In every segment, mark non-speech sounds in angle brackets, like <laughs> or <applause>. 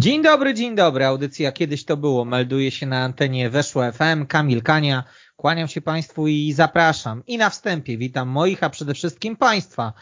Dzień dobry, dzień dobry. Audycja Kiedyś to było. Melduje się na antenie Weszło FM. Kamil Kania. Kłaniam się Państwu i zapraszam. I na wstępie witam moich, a przede wszystkim Państwa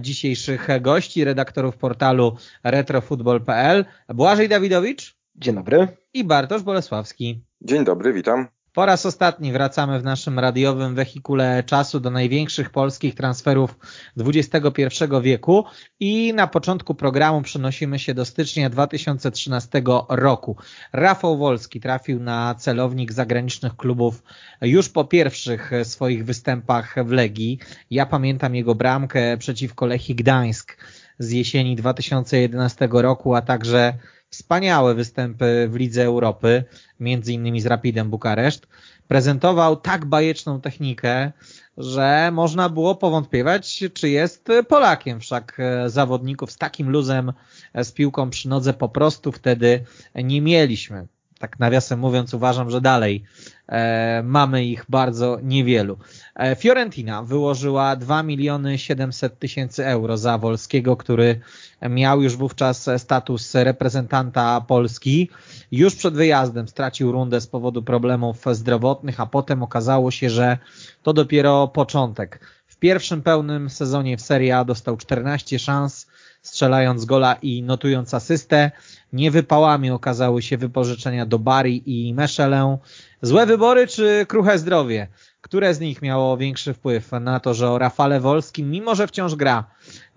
dzisiejszych gości, redaktorów portalu retrofutbol.pl. Błażej Dawidowicz. Dzień dobry. I Bartosz Bolesławski. Dzień dobry, witam. Po raz ostatni wracamy w naszym radiowym wehikule czasu do największych polskich transferów XXI wieku i na początku programu przenosimy się do stycznia 2013 roku. Rafał Wolski trafił na celownik zagranicznych klubów już po pierwszych swoich występach w Legii. Ja pamiętam jego bramkę przeciwko Lechii Gdańsk z jesieni 2011 roku, a także wspaniałe występy w Lidze Europy, między innymi z Rapidem Bukareszt. Prezentował tak bajeczną technikę, że można było powątpiewać, czy jest Polakiem. Wszak zawodników z takim luzem z piłką przy nodze po prostu wtedy nie mieliśmy. Tak nawiasem mówiąc, uważam, że dalej e, mamy ich bardzo niewielu. E, Fiorentina wyłożyła 2 miliony 700 tysięcy euro za Wolskiego, który miał już wówczas status reprezentanta Polski. Już przed wyjazdem stracił rundę z powodu problemów zdrowotnych, a potem okazało się, że to dopiero początek. W pierwszym pełnym sezonie w Serie A dostał 14 szans, strzelając gola i notując asystę. Niewypałami okazały się wypożyczenia do Bari i Mechelę. Złe wybory czy kruche zdrowie? Które z nich miało większy wpływ na to, że o Rafale Wolskim, mimo że wciąż gra,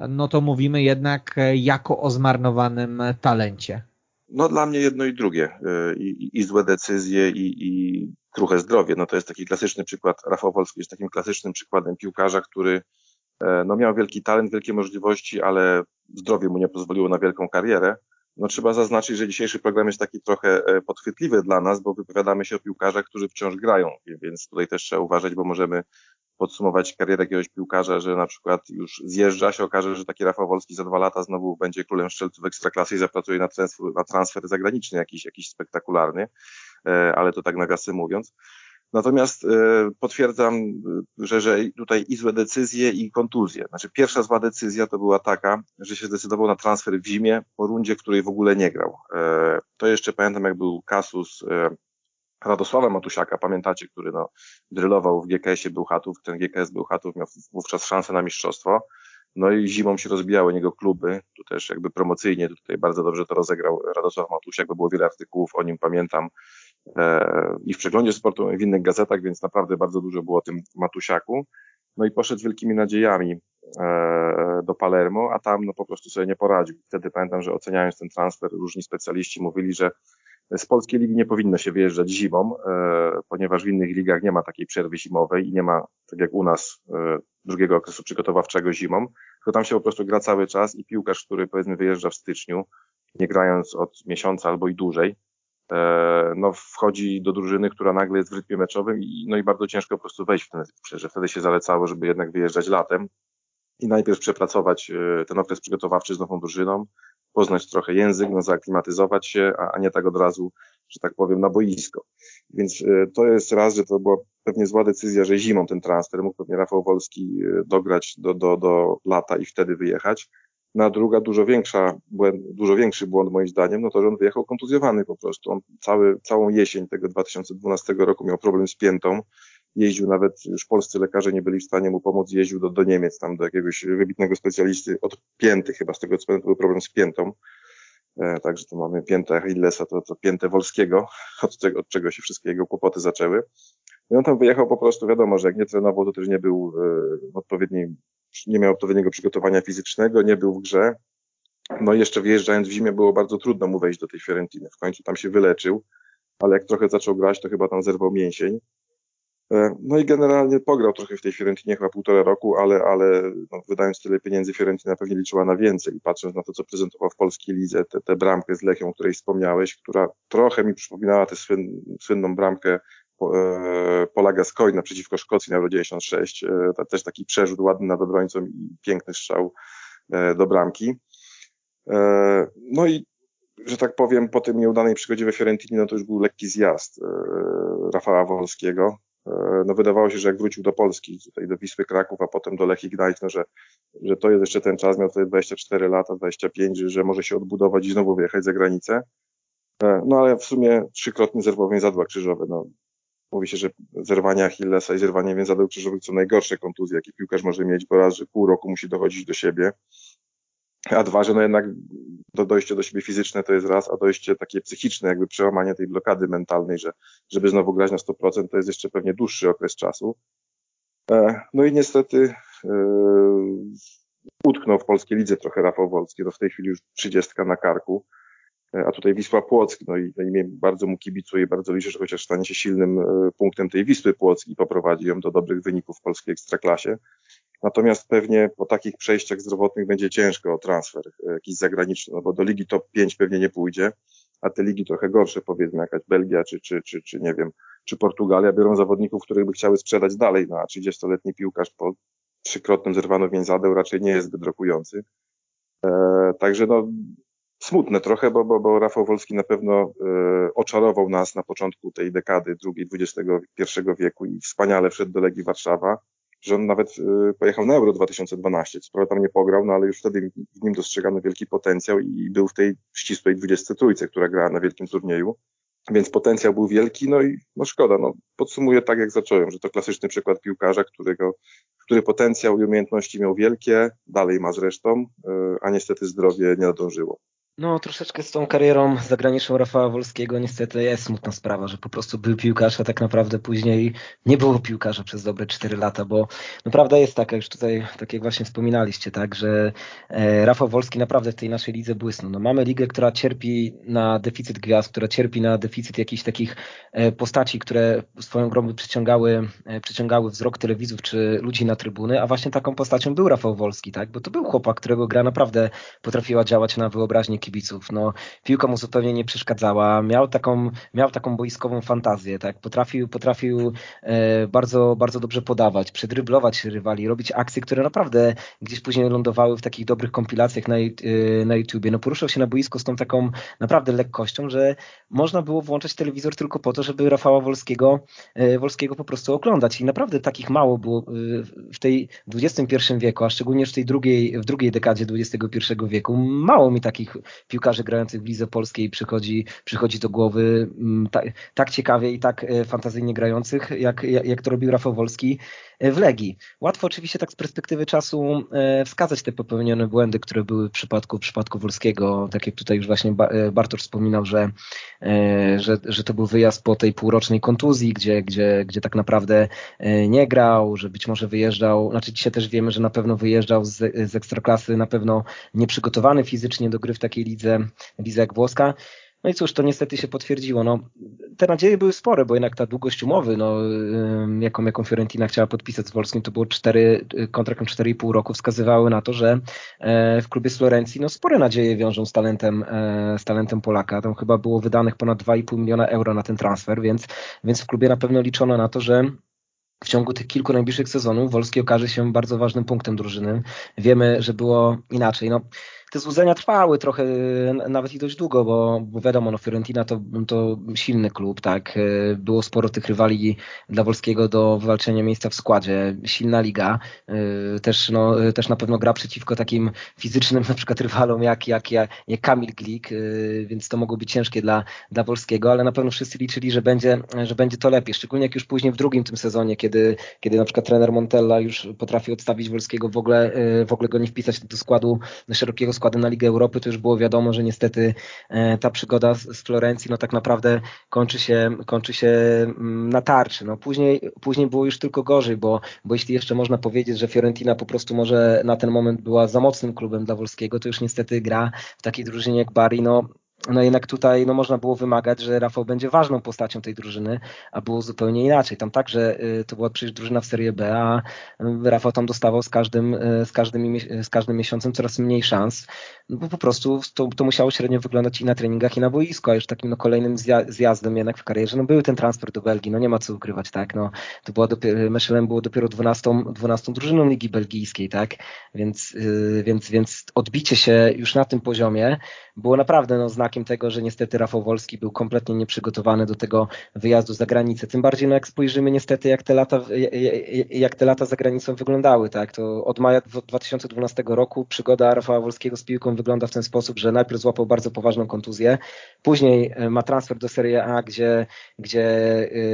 no to mówimy jednak jako o zmarnowanym talencie? No dla mnie jedno i drugie. I, i, i złe decyzje i, i kruche zdrowie. No to jest taki klasyczny przykład. Rafał Wolski jest takim klasycznym przykładem piłkarza, który no miał wielki talent, wielkie możliwości, ale zdrowie mu nie pozwoliło na wielką karierę. No trzeba zaznaczyć, że dzisiejszy program jest taki trochę podchwytliwy dla nas, bo wypowiadamy się o piłkarzach, którzy wciąż grają, więc tutaj też trzeba uważać, bo możemy podsumować karierę jakiegoś piłkarza, że na przykład już zjeżdża, się okaże, że taki Rafał Wolski za dwa lata znowu będzie królem strzelców ekstraklasy i zapracuje na transfer, na transfer zagraniczny jakiś, jakiś spektakularny, ale to tak nawiasem mówiąc. Natomiast e, potwierdzam, że, że tutaj i złe decyzje, i kontuzje. Znaczy pierwsza zła decyzja to była taka, że się zdecydował na transfer w zimie po rundzie, której w ogóle nie grał. E, to jeszcze pamiętam, jak był kasus e, Radosława Matusiaka, pamiętacie, który no, drylował w GKS-ie Bełchatów, ten GKS Bełchatów miał wówczas szansę na mistrzostwo. No i zimą się rozbijały niego kluby, tu też jakby promocyjnie tutaj bardzo dobrze to rozegrał Radosław Matusiak, bo było wiele artykułów o nim, pamiętam, i w przeglądzie sportu, i w innych gazetach, więc naprawdę bardzo dużo było o tym Matusiaku. No i poszedł z wielkimi nadziejami do Palermo, a tam no po prostu sobie nie poradził. Wtedy pamiętam, że oceniając ten transfer, różni specjaliści mówili, że z polskiej ligi nie powinno się wyjeżdżać zimą, ponieważ w innych ligach nie ma takiej przerwy zimowej i nie ma, tak jak u nas, drugiego okresu przygotowawczego zimą, tylko tam się po prostu gra cały czas i piłkarz, który powiedzmy wyjeżdża w styczniu, nie grając od miesiąca albo i dłużej, no wchodzi do drużyny, która nagle jest w rytmie meczowym i, no i bardzo ciężko po prostu wejść w ten rytm, że wtedy się zalecało, żeby jednak wyjeżdżać latem i najpierw przepracować ten okres przygotowawczy z nową drużyną, poznać trochę język, no zaaklimatyzować się, a, a nie tak od razu, że tak powiem, na boisko. Więc to jest raz, że to była pewnie zła decyzja, że zimą ten transfer mógł pewnie Rafał Wolski dograć do, do, do lata i wtedy wyjechać. Na druga, dużo większa, błęd, dużo większy błąd moim zdaniem, no to, że on wyjechał kontuzjowany po prostu. On cały, całą jesień tego 2012 roku miał problem z piętą. Jeździł nawet, już polscy lekarze nie byli w stanie mu pomóc, jeździł do, do Niemiec, tam do jakiegoś wybitnego specjalisty od pięty chyba, z tego co pamiętam, był problem z piętą. E, także to mamy piętę Achillesa, to, to piętę Wolskiego, <laughs> od, tego, od czego się wszystkie jego kłopoty zaczęły. I on tam wyjechał po prostu, wiadomo, że jak nie trenował, to też nie był w odpowiedniej nie miał odpowiedniego przygotowania fizycznego, nie był w grze. No i jeszcze wyjeżdżając w zimie było bardzo trudno mu wejść do tej Fiorentiny. W końcu tam się wyleczył, ale jak trochę zaczął grać, to chyba tam zerwał mięsień. E, no i generalnie pograł trochę w tej Fiorentinie, chyba półtora roku, ale, ale no, wydając tyle pieniędzy, Fiorentina pewnie liczyła na więcej. I patrząc na to, co prezentował w polskiej lidze, tę bramkę z Lechią, o której wspomniałeś, która trochę mi przypominała tę swyn, słynną bramkę e, Pola Gascoigne przeciwko Szkocji na Euro 96. E, też taki przerzut ładny nad obrońcą i piękny strzał do bramki. No i że tak powiem, po tym nieudanej przygodzie we Fiorentinie, no to już był lekki zjazd Rafała Wolskiego. E, no wydawało się, że jak wrócił do Polski, tutaj do Wisły Kraków, a potem do Lech Ignite, no że, że to jest jeszcze ten czas, miał tutaj 24 lata, 25, że, że może się odbudować i znowu wyjechać za granicę. E, no ale w sumie trzykrotny zerwał więzadła krzyżowe. No, mówi się, że zerwanie Achillesa i zerwanie więzadeł krzyżowych to najgorsze kontuzje, jakie piłkarz może mieć, bo raz, że pół roku musi dochodzić do siebie, a dwa, że no jednak do dojście do siebie fizyczne to jest raz, a dojście takie psychiczne, jakby przełamanie tej blokady mentalnej, że żeby znowu grać na 100%, to jest jeszcze pewnie dłuższy okres czasu. E, no i niestety e, utknął w polskiej lidze trochę Rafał Wolski, to w tej chwili już trzydziestka na karku, a tutaj Wisła Płock, no i, no i bardzo mu kibicuję, bardzo liczę, że chociaż stanie się silnym punktem tej Wisły Płock i poprowadzi ją do dobrych wyników w polskiej ekstraklasie. Natomiast pewnie po takich przejściach zdrowotnych będzie ciężko o transfer e, jakiś zagraniczny, no bo do ligi top 5 pewnie nie pójdzie, a te ligi trochę gorsze, powiedzmy jakaś Belgia czy, czy, czy, czy nie wiem, czy Portugalia biorą zawodników, których by chciały sprzedać dalej, no a 30-letni piłkarz po trzykrotnym zerwaniu więzadeł raczej nie jest zbyt rokujący. E, także no smutne trochę, bo, bo, bo Rafał Wolski na pewno e, oczarował nas na początku tej dekady drugiej XXI wieku i wspaniale wszedł do Legii Warszawa że on nawet y, pojechał na Euro 2012, co prawda tam nie pograł, no ale już wtedy w nim dostrzegano wielki potencjał i był w tej ścisłej 23, która grała na wielkim turnieju. Więc potencjał był wielki, no i no szkoda. No, podsumuję tak, jak zacząłem, że to klasyczny przykład piłkarza, którego, który potencjał i umiejętności miał wielkie, dalej ma zresztą, y, a niestety zdrowie nie nadążyło. No, troszeczkę z tą karierą zagraniczną Rafała Wolskiego niestety jest smutna sprawa, że po prostu był piłkarz, a tak naprawdę później nie było piłkarza przez dobre 4 lata, bo no prawda jest taka, już tutaj, tak jak właśnie wspominaliście, tak, że e, Rafał Wolski naprawdę w tej naszej lidze błysnął. No, mamy ligę, która cierpi na deficyt gwiazd, która cierpi na deficyt jakichś takich e, postaci, które swoją grą przyciągały, e, przyciągały wzrok telewizów czy ludzi na trybuny, a właśnie taką postacią był Rafał Wolski, tak, bo to był chłopak, którego gra naprawdę potrafiła działać na wyobraźnię kibiców. No, piłka mu zupełnie nie przeszkadzała, miał taką, miał taką boiskową fantazję, tak? Potrafił, potrafił e, bardzo, bardzo dobrze podawać, przedryblować rywali, robić akcje, które naprawdę gdzieś później lądowały w takich dobrych kompilacjach na, e, na YouTubie. No, poruszał się na boisku z tą taką naprawdę lekkością, że można było włączać telewizor tylko po to, żeby Rafała Wolskiego, e, Wolskiego po prostu oglądać. I naprawdę takich mało było e, w tej XXI wieku, a szczególnie w tej drugiej, w drugiej dekadzie XXI wieku. Mało mi takich piłkarzy grających w lidze polskiej przychodzi, przychodzi do głowy tak, tak ciekawie i tak e, fantazyjnie grających, jak, jak to robił Rafał Wolski w Legii. Łatwo oczywiście tak z perspektywy czasu e, wskazać te popełnione błędy, które były w przypadku, w przypadku Wolskiego. Tak jak tutaj już właśnie e, Bartosz wspominał, że, że, że to był wyjazd po tej półrocznej kontuzji, gdzie, gdzie, gdzie tak naprawdę nie grał, że być może wyjeżdżał, znaczy dzisiaj też wiemy, że na pewno wyjeżdżał z, z ekstraklasy, na pewno nieprzygotowany fizycznie do gry w takiej lidze, lidze jak włoska. No i cóż, to niestety się potwierdziło. No, te nadzieje były spore, bo jednak ta długość umowy, no, jaką, jaką Fiorentina chciała podpisać z Wolskim, to było 4, kontrakt na 4,5 roku, wskazywały na to, że e, w klubie z Florencji no, spore nadzieje wiążą z talentem, e, z talentem Polaka. Tam chyba było wydanych ponad 2,5 miliona euro na ten transfer, więc, więc w klubie na pewno liczono na to, że w ciągu tych kilku najbliższych sezonów Wolski okaże się bardzo ważnym punktem drużyny. Wiemy, że było inaczej. No, te złudzenia trwały trochę, nawet i dość długo, bo, bo wiadomo, no Fiorentina to, to silny klub, tak. Było sporo tych rywali dla Wolskiego do wywalczenia miejsca w składzie. Silna liga. Też, no, też na pewno gra przeciwko takim fizycznym <laughs> na przykład rywalom jak, jak, jak, jak Kamil Glik, więc to mogło być ciężkie dla, dla Wolskiego, ale na pewno wszyscy liczyli, że będzie, że będzie to lepiej. Szczególnie jak już później w drugim tym sezonie, kiedy, kiedy na przykład trener Montella już potrafi odstawić Wolskiego w ogóle, w ogóle go nie wpisać do składu szerokiego składy na Ligę Europy, to już było wiadomo, że niestety e, ta przygoda z Florencji no tak naprawdę kończy się, kończy się mm, na tarczy. No później, później było już tylko gorzej, bo, bo jeśli jeszcze można powiedzieć, że Fiorentina po prostu może na ten moment była za mocnym klubem dla Wolskiego, to już niestety gra w takiej drużynie jak Bari, no no jednak tutaj no, można było wymagać, że Rafał będzie ważną postacią tej drużyny, a było zupełnie inaczej. Tam także y, to była przecież drużyna w Serie B, a y, Rafał tam dostawał z każdym, y, z każdym, z każdym miesiącem coraz mniej szans, no bo po prostu to, to musiało średnio wyglądać i na treningach, i na boisku, a już takim no, kolejnym zjazdem jednak w karierze, no był ten transfer do Belgii, no nie ma co ukrywać, tak, no to była dopiero, było dopiero 12, 12 drużyną Ligi Belgijskiej, tak, więc, więc, więc odbicie się już na tym poziomie było naprawdę no, znakiem tego, że niestety Rafał Wolski był kompletnie nieprzygotowany do tego wyjazdu za granicę. Tym bardziej, no jak spojrzymy niestety, jak te lata, jak te lata za granicą wyglądały, tak, to od maja 2012 roku przygoda Rafała Wolskiego z piłką wygląda w ten sposób, że najpierw złapał bardzo poważną kontuzję, później e, ma transfer do Serie A, gdzie, gdzie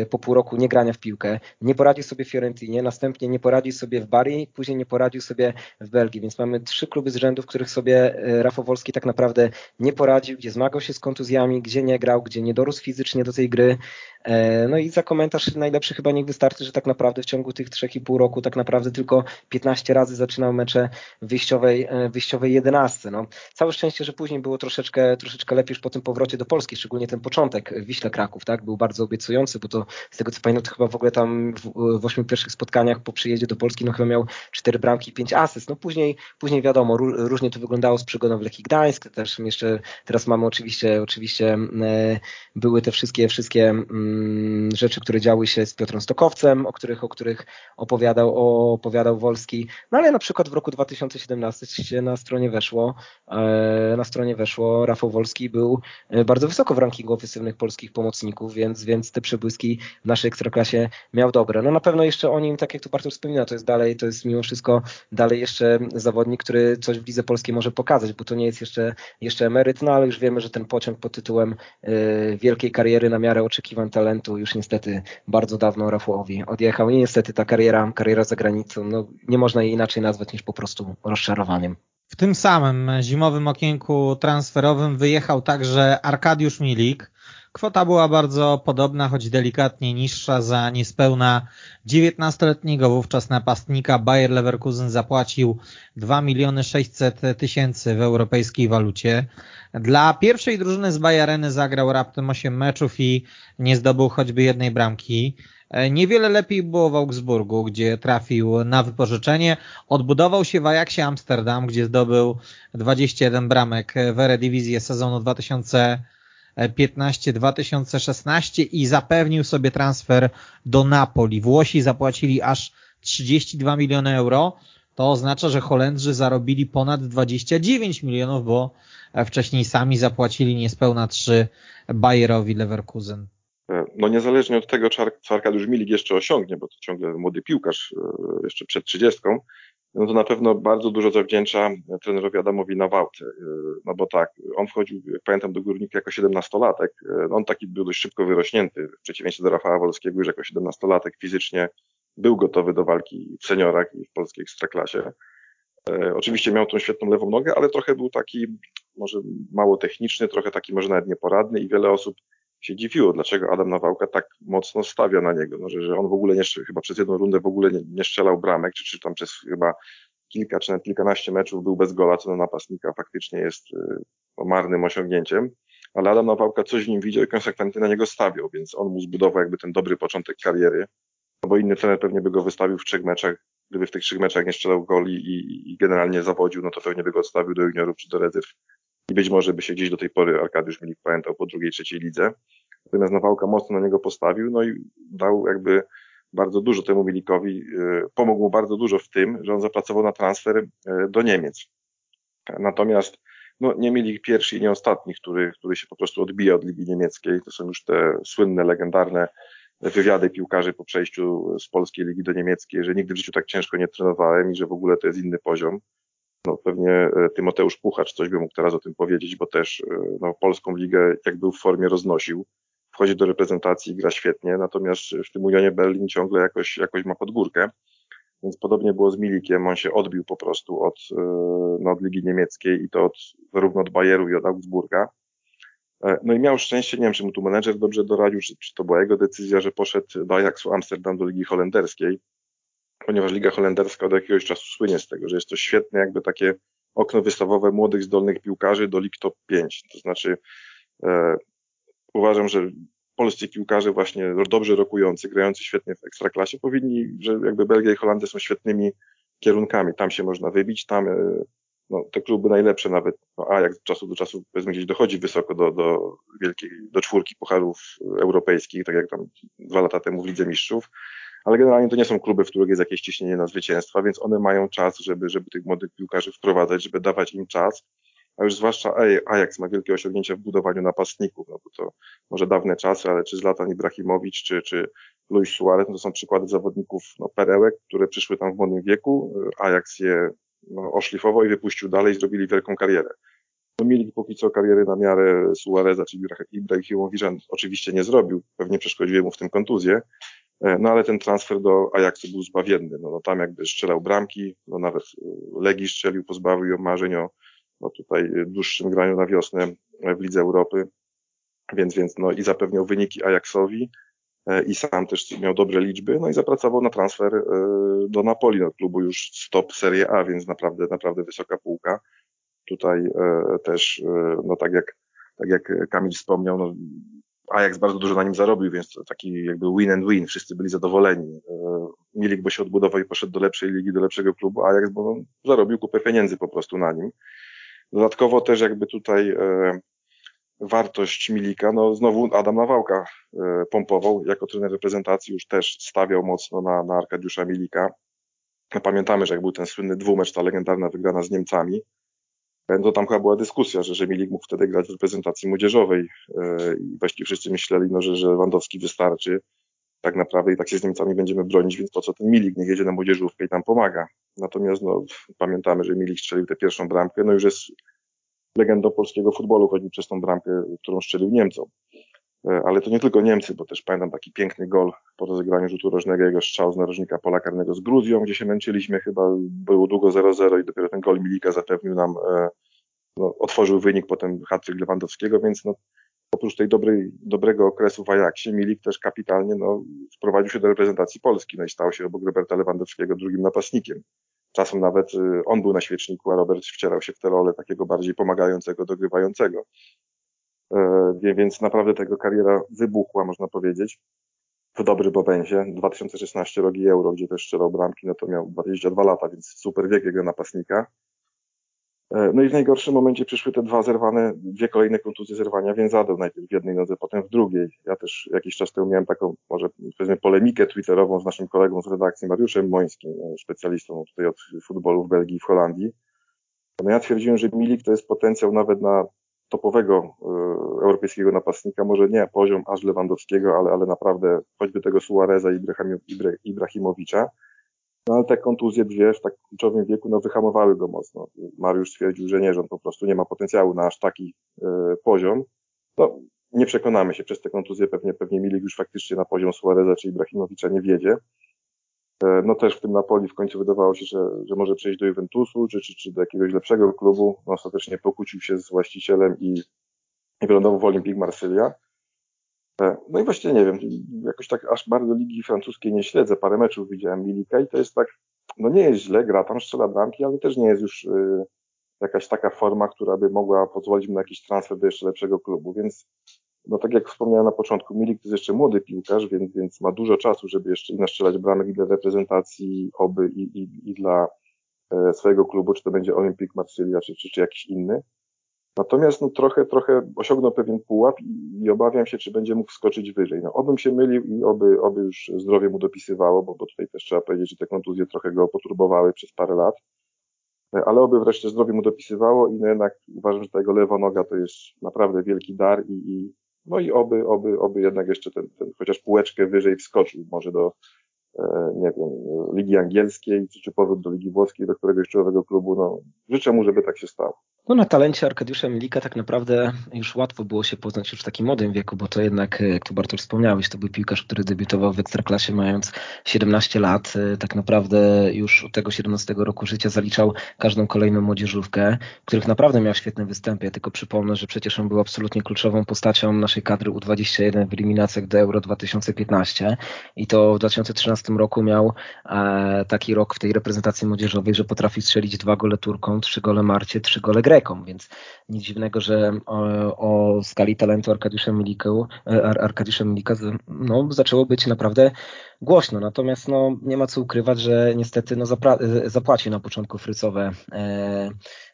e, po pół roku nie grania w piłkę, nie poradził sobie w Fiorentinie, następnie nie poradził sobie w Bari, później nie poradził sobie w Belgii, więc mamy trzy kluby z rzędu, w których sobie e, Rafał Wolski tak naprawdę nie poradził, gdzie zmagał się z kontuzjami, gdzie nie grał, gdzie nie dorósł fizycznie do tej gry. E, no i za komentarz najlepszy chyba niech wystarczy, że tak naprawdę w ciągu tych 3,5 roku tak naprawdę tylko 15 razy zaczynał mecze wyjściowej, e, wyjściowej 11. No, całe szczęście, że później było troszeczkę, troszeczkę lepiej już po tym powrocie do Polski, szczególnie ten początek Wiśle Kraków, tak, był bardzo obiecujący, bo to z tego co pamiętam, to chyba w ogóle tam w, w ośmiu pierwszych spotkaniach po przyjeździe do Polski, no chyba miał 4 bramki i 5 asyst. No później, później wiadomo, różnie to wyglądało z przygodą w Lechii Gdańsk, też jeszcze teraz mamy oczywiście, oczywiście e, były te wszystkie, wszystkie mm, rzeczy, które działy się z Piotrem Stokowcem, o których, o których opowiadał, opowiadał Wolski. No ale na przykład w roku 2017 na stronie weszło, e, na stronie weszło Rafał Wolski był e, bardzo wysoko w rankingu ofensywnych polskich pomocników, więc, więc te przebłyski w naszej ekstraklasie miał dobre. No na pewno jeszcze o nim, tak jak tu Bartosz wspomina, to jest dalej, to jest mimo wszystko dalej jeszcze zawodnik, który coś w lidze polskiej może pokazać, bo to nie jest jeszcze, jeszcze emeryt, no ale już wiemy, że ten pociąg pod tytułem y, wielkiej kariery na miarę oczekiwań talentu już niestety bardzo dawno Rafałowi odjechał i niestety ta kariera, kariera za granicą, no nie można jej inaczej nazwać niż po prostu rozczarowaniem. W tym samym zimowym okienku transferowym wyjechał także Arkadiusz Milik, Kwota była bardzo podobna, choć delikatnie niższa. Za niespełna 19-letniego wówczas napastnika Bayer Leverkusen zapłacił 2 miliony 600 tysięcy w europejskiej walucie. Dla pierwszej drużyny z Bayerny zagrał raptem 8 meczów i nie zdobył choćby jednej bramki. Niewiele lepiej było w Augsburgu, gdzie trafił na wypożyczenie. Odbudował się w Ajaxie Amsterdam, gdzie zdobył 21 bramek w Eredivisie sezonu 2000 2015-2016 i zapewnił sobie transfer do Napoli. Włosi zapłacili aż 32 miliony euro. To oznacza, że Holendrzy zarobili ponad 29 milionów, bo wcześniej sami zapłacili niespełna 3 Bayerowi Leverkusen. No niezależnie od tego, co Arkadiusz Milik jeszcze osiągnie, bo to ciągle młody piłkarz, e, jeszcze przed 30, no to na pewno bardzo dużo zawdzięcza trenerowi Adamowi Nawałce. No bo tak, on wchodził, jak pamiętam, do górnika jako 17-latek. On taki był dość szybko wyrośnięty, w przeciwieństwie do Rafała Wolskiego, już jako 17-latek fizycznie był gotowy do walki w seniorach i w polskiej ekstraklasie. E, oczywiście miał tą świetną lewą nogę, ale trochę był taki może mało techniczny, trochę taki może nawet nieporadny i wiele osób się dziwiło, dlaczego Adam Nawałka tak mocno stawia na niego, no, że, że on w ogóle nie, chyba przez jedną rundę w ogóle nie, nie strzelał bramek, czy, czy tam przez chyba kilka czy nawet kilkanaście meczów był bez gola, co na napastnika faktycznie jest y, marnym osiągnięciem, ale Adam Nawałka coś w nim widział i konsekwentnie na niego stawiał, więc on mu zbudował jakby ten dobry początek kariery, no bo inny trener pewnie by go wystawił w trzech meczach, gdyby w tych trzech meczach nie strzelał goli i, i generalnie zawodził, no to pewnie by go odstawił do juniorów czy do rezerw i być może by się gdzieś do tej pory Arkadiusz Milik pamiętał po drugiej, trzeciej lidze. Natomiast Nawałka mocno na niego postawił, no i dał jakby bardzo dużo temu Milikowi, y, pomógł mu bardzo dużo w tym, że on zapracował na transfer y, do Niemiec. Natomiast no, nie mieli pierwszy i nie ostatni, który, który się po prostu odbija od Ligi Niemieckiej. To są już te słynne, legendarne wywiady piłkarzy po przejściu z polskiej ligi do niemieckiej, że nigdy w życiu tak ciężko nie trenowałem i że w ogóle to jest inny poziom. No, pewnie e, Tymoteusz Puchacz coś by mógł teraz o tym powiedzieć, bo też e, no, polską ligę jak był w formie roznosił. Wchodzi do reprezentacji i gra świetnie, natomiast w tym Unionie Berlin ciągle jakoś, jakoś ma podgórkę. Więc podobnie było z Milikiem, on się odbił po prostu od, e, no, od Ligi Niemieckiej i to od, zarówno od Bayeru i od Augsburga. No i miał szczęście, nie wiem, czy mu tu menedżer dobrze doradził, czy, czy to była jego decyzja, że poszedł do Ajaxu Amsterdam, do Ligi Holenderskiej ponieważ Liga Holenderska od jakiegoś czasu słynie z tego, że jest to świetne jakby takie okno wystawowe młodych, zdolnych piłkarzy do lig top 5. To znaczy Uważam, że polscy piłkarze właśnie dobrze rokujący, grający świetnie w ekstraklasie powinni, że jakby Belgia i Holandia są świetnymi kierunkami. Tam się można wybić, tam no, te kluby najlepsze nawet, no, a jak z czasu do czasu powiedzmy gdzieś dochodzi wysoko do, do wielkiej, do czwórki pucharów europejskich, tak jak tam dwa lata temu w Lidze Mistrzów, ale generalnie to nie są kluby, w których jest jakieś ciśnienie na zwycięstwa, więc one mają czas, żeby, żeby tych młodych piłkarzy wprowadzać, żeby dawać im czas, a już zwłaszcza Ajax ma wielkie osiągnięcia w budowaniu napastników, no bo to może dawne czasy, ale czy Zlatan Ibrahimowicz, czy, czy Luis Suarez, no to są przykłady zawodników no, perełek, które przyszły tam w młodym wieku, Ajax je no, oszlifował i wypuścił dalej, zrobili wielką karierę. No, mieli póki co kariery na miarę Suareza, czyli Ibrahimowicza oczywiście nie zrobił, pewnie przeszkodziły mu w tym kontuzję, no ale ten transfer do Ajaxu był zbawienny. No, no tam jakby strzelał bramki, no nawet e, Legii strzelił, pozbawił ją marzeń o no tutaj dłuższym graniu na wiosnę w Lidze Europy, więc, więc no i zapewniał wyniki Ajaxowi, E, i sam też miał dobre liczby, no i zapracował na transfer e, do Napoli, no klubu już stop Serie A, więc naprawdę, naprawdę wysoka półka. Tutaj e, też, no tak jak, tak jak Kamil wspomniał, no Ajax bardzo dużo na nim zarobił, więc taki jakby win and win, wszyscy byli zadowoleni. Milik, bo się odbudował i poszedł do lepszej ligi, do lepszego klubu, Ajax, bo zarobił kupę pieniędzy po prostu na nim. Dodatkowo też jakby tutaj wartość Milika, no znowu Adam Nawałka e, pompował, jako trener reprezentacji już też stawiał mocno na, na Arkadiusza Milika. Pamiętamy, że jak był ten słynny dwumecz, ta legendarna wygrana z Niemcami, e, to tam chyba była dyskusja, że, że Milik mógł wtedy grać w reprezentacji młodzieżowej e, i właściwie wszyscy myśleli, no, że, że Lewandowski wystarczy tak naprawdę i tak się z Niemcami będziemy bronić, więc po co ten Milik nie jedzie na młodzieżówkę i tam pomaga. Natomiast no, pamiętamy, że Milik strzelił tę pierwszą bramkę, no już jest legendą polskiego futbolu, choćby przez tą bramkę, którą strzelił Niemcom. E, ale to nie tylko Niemcy, bo też pamiętam taki piękny gol po rozegraniu rzutu rożnego, jego strzał z narożnika pola karnego z Gruzją, gdzie się męczyliśmy, chyba było długo 0-0 i dopiero ten gol Milika zapewnił nam, e, no, otworzył wynik potem hatryk Lewandowskiego, więc no, oprócz tej dobrej, dobrego okresu w Ajaxie, Milik też kapitalnie no, wprowadził się do reprezentacji Polski, no i stał się obok Roberta Lewandowskiego drugim napastnikiem. Czasem nawet y, on był na świeczniku, a Robert wcierał się w tę rolę takiego bardziej pomagającego, dogrywającego. E, więc naprawdę tego kariera wybuchła, można powiedzieć, w dobrym momencie. 2016 rogi Euro, gdzie też strzelał bramki, no to miał 22 lata, więc super wiek jego napastnika. E, no i w najgorszym momencie przyszły te dwa zerwane, dwie kolejne kontuzje zerwania więzadeł, najpierw w jednej nodze, potem w drugiej. Ja też jakiś czas temu miałem taką, może powiedzmy, polemikę twitterową z naszym kolegą z redakcji Mariuszem Mońskim, e, specjalistą tutaj od futbolu w Belgii i w Holandii. No ja twierdziłem, że Milik to jest potencjał nawet na topowego y, europejskiego napastnika, może nie poziom aż Lewandowskiego, ale, ale naprawdę choćby tego Suareza i Ibrahimowicza. No ale te kontuzje dwie w tak kluczowym wieku no, wyhamowały go mocno. Mariusz stwierdził, że nie, że on po prostu nie ma potencjału na aż taki y, poziom. No, nie przekonamy się przez te kontuzje, pewnie, pewnie Milik już faktycznie na poziom Suareza czy Ibrahimowicza nie wiedzie. E, no też w tym Napoli w końcu wydawało się, że, że może przejść do Juventusu, czy, czy, czy do jakiegoś lepszego klubu. No ostatecznie pokłócił się z właścicielem i, i wylądował w Olympique Marsylia. E, no i właściwie nie wiem, jakoś tak aż bardzo ligi francuskiej nie śledzę, parę meczów widziałem Milika i to jest tak, no nie jest źle, gra tam, strzela bramki, ale też nie jest już y, jakaś taka forma, która by mogła pozwolić mu na jakiś transfer do jeszcze lepszego klubu, więc no tak jak wspomniałem na początku, Milik to jest jeszcze młody piłkarz, więc, więc ma dużo czasu, żeby jeszcze i naszczelać bramek i dla reprezentacji oby i, i, i dla e, swojego klubu, czy to będzie Olympique Marsylia, czy, czy, czy jakiś inny. Natomiast no, trochę, trochę osiągnął pewien pułap i, i, obawiam się, czy będzie mógł skoczyć wyżej. No, obym się mylił i oby, oby już zdrowie mu dopisywało, bo, bo tutaj też trzeba powiedzieć, że te kontuzje trochę go poturbowały przez parę lat. E, ale oby wreszcie zdrowie mu dopisywało i no jednak uważam, że ta jego lewa noga to jest naprawdę wielki dar i, i no i oby, oby, oby jednak jeszcze ten, ten chociaż półeczkę wyżej wskoczył, może do, e, nie wiem, Ligi Angielskiej, czy, czy powrót do Ligi Włoskiej, do któregoś czołowego klubu. No, życzę mu, żeby tak się stało. No na talencie Arkadiusza Milika tak naprawdę już łatwo było się poznać już w takim młodym wieku, bo to jednak, jak tu Bartosz wspomniałeś, to był piłkarz, który debiutował w Ekstraklasie mając 17 lat. Tak naprawdę już od tego 17 roku życia zaliczał każdą kolejną młodzieżówkę, których naprawdę miał świetne występy. Ja tylko przypomnę, że przecież on był absolutnie kluczową postacią naszej kadry U21 w eliminacjach do Euro 2015 i to w 2013 roku miał e, taki rok w tej reprezentacji młodzieżowej, że potrafi strzelić dwa gole Turką, trzy gole Marcie, trzy gole Grecją Grekom, więc nic dziwnego, że o, o skali talentu Arkadiusza Milika, Arkadiusza Milika no, zaczęło być naprawdę głośno. Natomiast no, nie ma co ukrywać, że niestety no, zapłaci na początku frycowe e,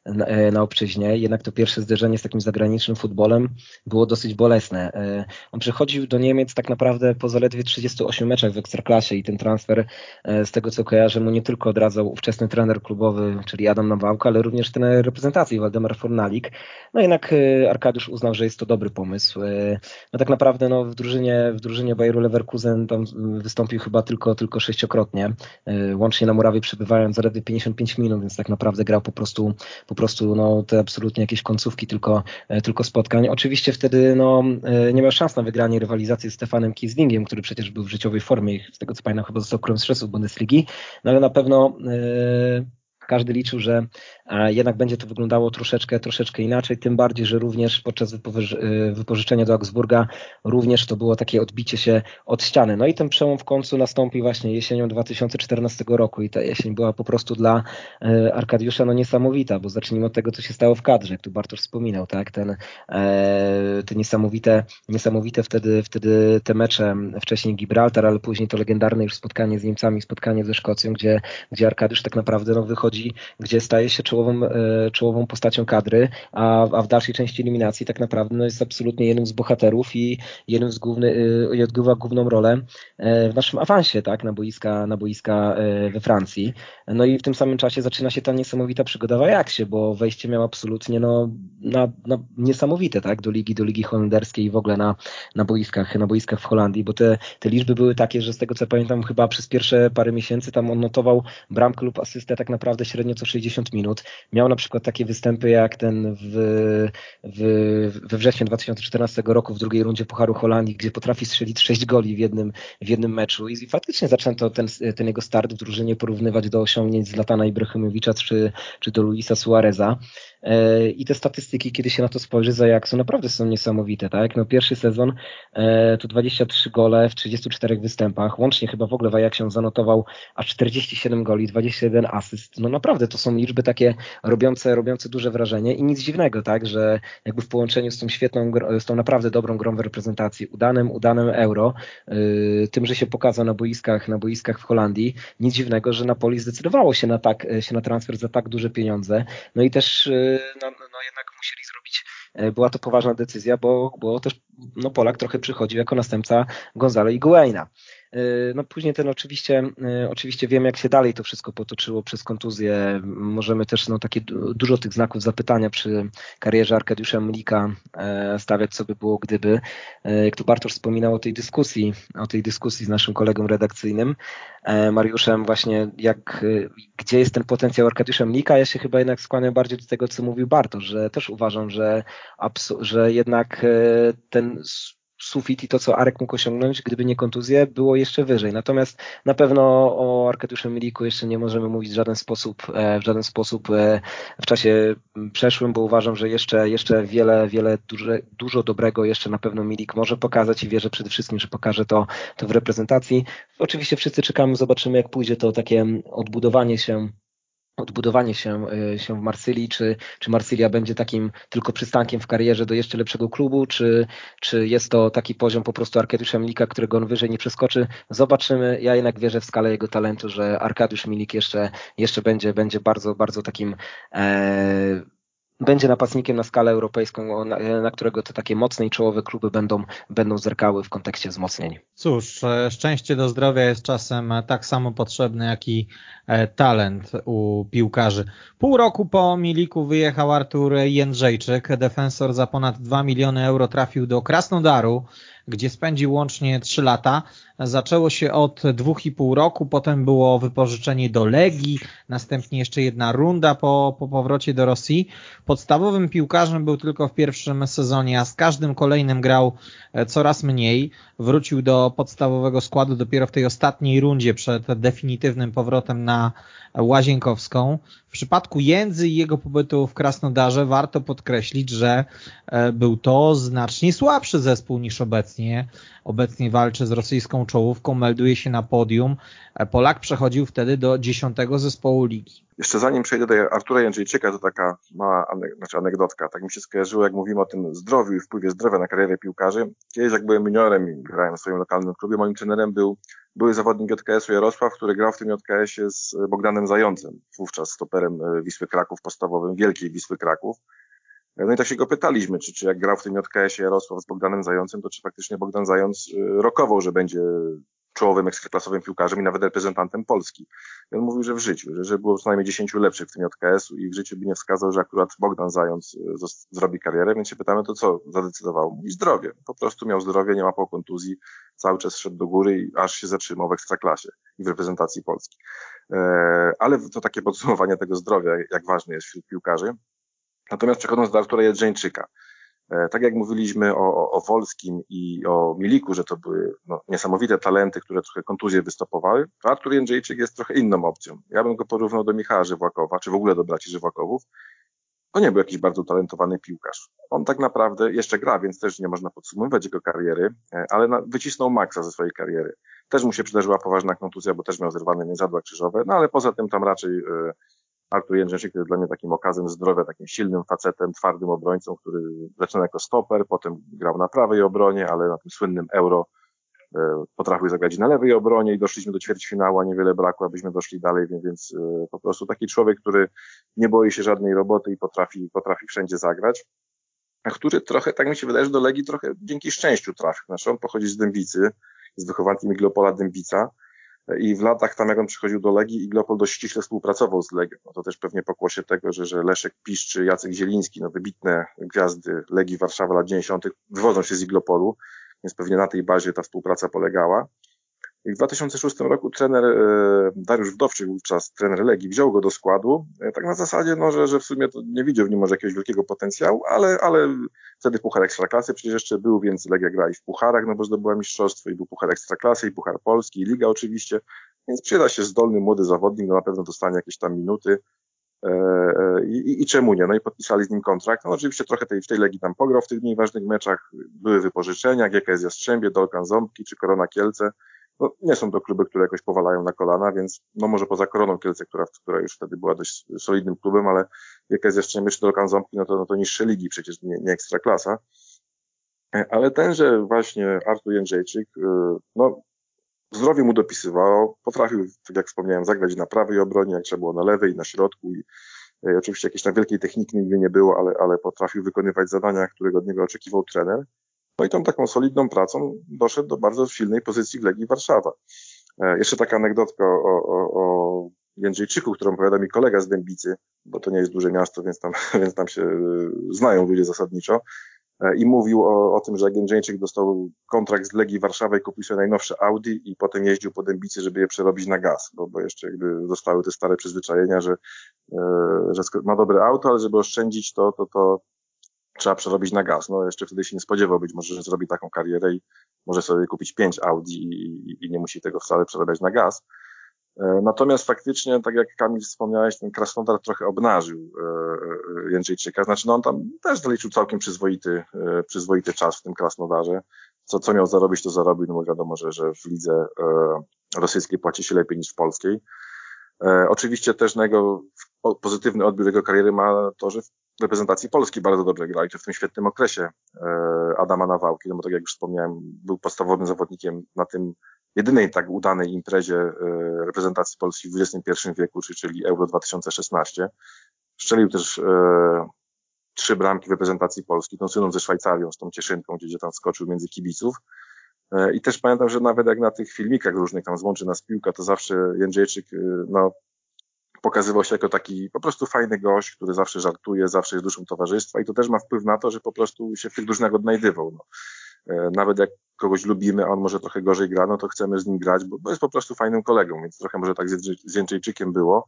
na, e, na obczyźnie. Jednak to pierwsze zderzenie z takim zagranicznym futbolem było dosyć bolesne. E, on przychodził do Niemiec tak naprawdę po zaledwie 38 meczach w Ekstraklasie i ten transfer e, z tego co kojarzę mu nie tylko odradzał ówczesny trener klubowy, czyli Adam Nawałka, ale również trener reprezentacji Waldemar Fornalik. No jednak Arkadiusz uznał, że jest to dobry pomysł. No tak naprawdę no, w drużynie, w drużynie Bayeru Leverkusen tam wystąpił chyba tylko, tylko sześciokrotnie, łącznie na murawie przebywając zaledwie 55 minut, więc tak naprawdę grał po prostu po prostu no, te absolutnie jakieś końcówki tylko, e, tylko spotkań. Oczywiście wtedy no, e, nie miał szans na wygranie rywalizacji z Stefanem Kislingiem, który przecież był w życiowej formie i z tego co pamiętam chyba został królem Bundesligi, no ale na pewno yy każdy liczył, że e, jednak będzie to wyglądało troszeczkę, troszeczkę inaczej, tym bardziej, że również podczas e, wypożyczenia do Augsburga również to było takie odbicie się od ściany. No i ten przełom w końcu nastąpił właśnie jesienią 2014 roku i ta jesień była po prostu dla e, Arkadiusza no niesamowita, bo zacznijmy od tego, co się stało w kadrze, jak tu Bartosz wspominał, tak, ten, te niesamowite, niesamowite wtedy, wtedy te mecze, wcześniej Gibraltar, ale później to legendarne już spotkanie z Niemcami, spotkanie ze Szkocją, gdzie, gdzie Arkadiusz tak naprawdę no, wychodzi gdzie staje się czołową, e, czołową postacią kadry, a, a w dalszej części eliminacji tak naprawdę no, jest absolutnie jednym z bohaterów i jednym z głównych, e, i odgrywa główną rolę e, w naszym awansie tak, na, boiska, na boiska we Francji. No i w tym samym czasie zaczyna się ta niesamowita przygoda w Ajaxie, bo wejście miał absolutnie no, na, na niesamowite tak, do ligi, do ligi holenderskiej i w ogóle na, na boiskach, na boiskach w Holandii, bo te, te liczby były takie, że z tego co pamiętam chyba przez pierwsze parę miesięcy tam on notował bramkę lub asystę tak naprawdę średnio co 60 minut. Miał na przykład takie występy jak ten w, w, we wrześniu 2014 roku w drugiej rundzie Pucharu Holandii, gdzie potrafi strzelić 6 goli w jednym, w jednym meczu i faktycznie zaczęto ten, ten jego start w drużynie porównywać do osiągnięć Zlatana Ibrahimowicza czy, czy do Luisa Suareza. E, I te statystyki, kiedy się na to spojrzy za Ajaxu, naprawdę są niesamowite. Tak? No, pierwszy sezon e, to 23 gole w 34 występach. Łącznie chyba w ogóle w Ajaxie on zanotował aż 47 goli, 21 asyst. No naprawdę to są liczby takie robiące, robiące duże wrażenie i nic dziwnego, tak, że jakby w połączeniu z tą świetną, z tą naprawdę dobrą grą w reprezentacji, udanym, udanym euro, yy, tym, że się pokazał na boiskach, na boiskach w Holandii, nic dziwnego, że Napoli zdecydowało się na tak, się na transfer za tak duże pieniądze. No i też no, no jednak musieli zrobić, e, była to poważna decyzja, bo, bo też no Polak trochę przychodził jako następca Gonzalo Higuaina. E, no później ten oczywiście, e, oczywiście wiem jak się dalej to wszystko potoczyło przez kontuzję. Możemy też no, takie dużo tych znaków zapytania przy karierze Arkadiusza Mlika stawiać, co by było gdyby. Jak tu Bartosz wspominał o tej dyskusji, o tej dyskusji z naszym kolegą redakcyjnym, Mariuszem właśnie jak, gdzie jest ten potencjał Arkadiusza Mlika, ja się chyba jednak skłaniam bardziej do tego, co mówił Bartosz, że też uważam, że, że jednak ten sufit i to, co Arek mógł osiągnąć, gdyby nie kontuzje, było jeszcze wyżej. Natomiast na pewno o Arkadiuszu Miliku jeszcze nie możemy mówić w żaden sposób, e, w żaden sposób e, w czasie przeszłym, bo uważam, że jeszcze, jeszcze wiele, wiele duże, dużo dobrego jeszcze na pewno Milik może pokazać i wierzę przede wszystkim, że pokaże to, to w reprezentacji. Oczywiście wszyscy czekamy, zobaczymy jak pójdzie to takie odbudowanie się odbudowanie się, e, się w Marsylii, czy, czy Marsylia będzie takim tylko przystankiem w karierze do jeszcze lepszego klubu, czy, czy jest to taki poziom po prostu Arkadiusza Milika, którego on wyżej nie przeskoczy. Zobaczymy. Ja jednak wierzę w skalę jego talentu, że Arkadiusz Milik jeszcze, jeszcze będzie, będzie bardzo, bardzo takim e, będzie napastnikiem na skalę europejską, na, na, którego te takie mocne i czołowe kluby będą, będą zerkały w kontekście wzmocnień. Cóż, e, szczęście do zdrowia jest czasem tak samo potrzebne, jak i e, talent u piłkarzy. Pół roku po Miliku wyjechał Artur Jędrzejczyk, defensor za ponad 2 miliony euro trafił do Krasnodaru, gdzie spędził łącznie 3 lata. Zaczęło się od dwóch i pół roku, potem było wypożyczenie do Legii, następnie jeszcze jedna runda po, po powrocie do Rosji. Podstawowym piłkarzem był tylko w pierwszym sezonie, a z każdym kolejnym grał e, coraz mniej. Wrócił do podstawowego składu dopiero w tej ostatniej rundzie przed definitywnym powrotem na Łazienkowską. W przypadku Jędzy i jego pobytu w Krasnodarze warto podkreślić, że e, był to znacznie słabszy zespół niż obecnie obecnie. Walczy z rosyjską czołówką, melduje się na podium. Polak przechodził wtedy do dziesiątego zespołu ligi. Jeszcze zanim przejdę do Artura Jędrzejczyka, to taka mała znaczy anegdotka. Tak mi się skojarzyło, jak mówimy o tym zdrowiu i wpływie zdrowia na karierę piłkarzy. Kiedyś jak byłem juniorem i grałem w swoim lokalnym klubie, moim trenerem był były zawodnik JKS-u Jarosław, który grał w tym JKS-ie z Bogdanem Zającem, wówczas stoperem e, Wisły Kraków podstawowym, wielkiej Wisły Kraków. No i tak się go pytaliśmy, czy, czy jak grał w tym JKS-ie Jarosław z Bogdanem Zającem, to czy faktycznie Bogdan Zając e, rokował, że będzie czołowym ekstraklasowym piłkarzem i nawet reprezentantem Polski. I on mówił, że w życiu, że, że było co najmniej 10 lepszych w tym JKS-u i w życiu by nie wskazał, że akurat Bogdan Zając e, zrobi karierę, więc się pytamy, to co zadecydował? Mówi zdrowie. Po prostu miał zdrowie, nie łapał kontuzji, cały czas szedł do góry i aż się zatrzymał w ekstraklasie i w reprezentacji Polski. E, ale to takie podsumowanie tego zdrowia, jak ważne jest wśród piłkarzy. Natomiast przechodząc do Artura Jedrzeńczyka, E, tak jak mówiliśmy o, o Wolskim i o Miliku, że to były no, niesamowite talenty, które trochę kontuzje wystopowały, to Artur Jędrzejczyk jest trochę inną opcją. Ja bym go porównał do Michała Żywłakowa, czy w ogóle do braci Żywłakowów. To nie był jakiś bardzo talentowany piłkarz. On tak naprawdę jeszcze gra, więc też nie można podsumowywać jego kariery, e, ale na, wycisnął maksa ze swojej kariery. Też mu się przydarzyła poważna kontuzja, bo też miał zerwane międzadła krzyżowe, no ale poza tym tam raczej e, Artur Jędrzejczyk jest dla mnie takim okazem zdrowia, takim silnym facetem, twardym obrońcą, który zaczynał jako stoper, potem grał na prawej obronie, ale na tym słynnym euro e, potrafił zagrać na lewej obronie i doszliśmy do ćwierćfinału, a niewiele brakło, abyśmy doszli dalej, więc, e, po prostu taki człowiek, który nie boi się żadnej roboty i potrafi, potrafi wszędzie zagrać, a który trochę, tak mi się wydaje, że do Legii trochę dzięki szczęściu trafił. Znaczy on pochodzi z Dębicy, z wychowankiem Iglopola Dębica, i w latach tam jak on przychodził do Legii, Iglopol dość ściśle współpracował z Legią. No to też pewnie pokłosie tego, że, że Leszek Pisz czy Jacek Zieliński, no wybitne gwiazdy Legii Warszawa lat 90. wywodzą się z Iglopolu, więc pewnie na tej bazie ta współpraca polegała. W 2006 roku trener e, Dariusz Wdowczyk, wówczas trener Legii, wziął go do składu, e, tak na zasadzie, no, że, że w sumie to nie widział w nim może jakiegoś wielkiego potencjału, ale, ale wtedy Puchar Ekstraklasy przecież jeszcze był, więc Legia gra i w Pucharach, no bo zdobyła mistrzostwo i był Puchar Ekstraklasy i Puchar Polski i Liga oczywiście, więc przyda się zdolny młody zawodnik, no na pewno dostanie jakieś tam minuty, e, i, i, I, czemu nie? No i podpisali z nim kontrakt. No oczywiście trochę tej, w tej Legii tam pograł w tych mniej ważnych meczach. Były wypożyczenia, GKS Jastrzębie, Dolkan Ząbki czy Korona Kielce no, nie są to kluby, które jakoś powalają na kolana, więc no może poza Koroną Kielce, która, która już wtedy była dość solidnym klubem, ale jak jest jeszcze czy do Ząbki, no to, no to niższe ligi przecież, nie, nie klasa. Ale tenże właśnie Artur Jędrzejczyk, y, no zdrowie mu dopisywało, potrafił, tak jak wspomniałem, zagrać na prawej obronie, jak trzeba było na lewej, na środku i y, oczywiście jakiejś tam wielkiej techniki nigdy nie było, ale, ale potrafił wykonywać zadania, którego od niego oczekiwał trener. No i tą taką solidną pracą doszedł do bardzo silnej pozycji w Legii Warszawa. E, jeszcze taka anegdotka o, o, o Jędrzejczyku, którą opowiada mi kolega z Dębicy, bo to nie jest duże miasto, więc tam, <laughs> więc tam się e, znają ludzie zasadniczo. E, I mówił o, o tym, że Jędrzejczyk dostał kontrakt z Legii Warszawa i kupił sobie najnowsze Audi i potem jeździł po Dębicy, żeby je przerobić na gaz, bo, bo jeszcze jakby zostały te stare przyzwyczajenia, że, że ma dobre auto, ale żeby oszczędzić to, to, to trzeba przerobić na gaz. No jeszcze wtedy się nie spodziewał być może, że zrobi taką karierę i może sobie kupić pięć Audi i, i nie musi tego wcale przerabiać na gaz. E, natomiast faktycznie, tak jak Kamil wspomniałeś, ten Krasnodar trochę obnażył e, e, Jędrzejczyka. Znaczy, no on tam też zaliczył całkiem przyzwoity, przyzwoity czas w tym Krasnodarze. Co, co miał zarobić, to zarobił, no bo wiadomo, że, że w lidze rosyjskiej płaci się lepiej niż w polskiej. Oczywiście też na jego pozytywny odbiór jego kariery ma to, że reprezentacji Polski bardzo dobrze grał i to w tym świetnym okresie e, Adama Nawałki, no bo tak jak już wspomniałem, był podstawowym zawodnikiem na tym jedynej tak udanej imprezie e, reprezentacji Polski w XXI wieku, czyli Euro 2016. Szczelił też e, trzy bramki reprezentacji Polski, tą słynną ze Szwajcarią, z tą Cieszynką, gdzie, gdzie tam skoczył między kibiców. I też pamiętam, że nawet jak na tych filmikach różnych tam złączy nas piłka, to zawsze Jędrzejczyk no, pokazywał się jako taki po prostu fajny gość, który zawsze żartuje, zawsze jest duszą towarzystwa i to też ma wpływ na to, że po prostu się w tych drużynach odnajdywał. No. E, nawet jak kogoś lubimy, a on może trochę gorzej gra, no to chcemy z nim grać, bo, bo jest po prostu fajnym kolegą, więc trochę może tak z Jędrzejczykiem było.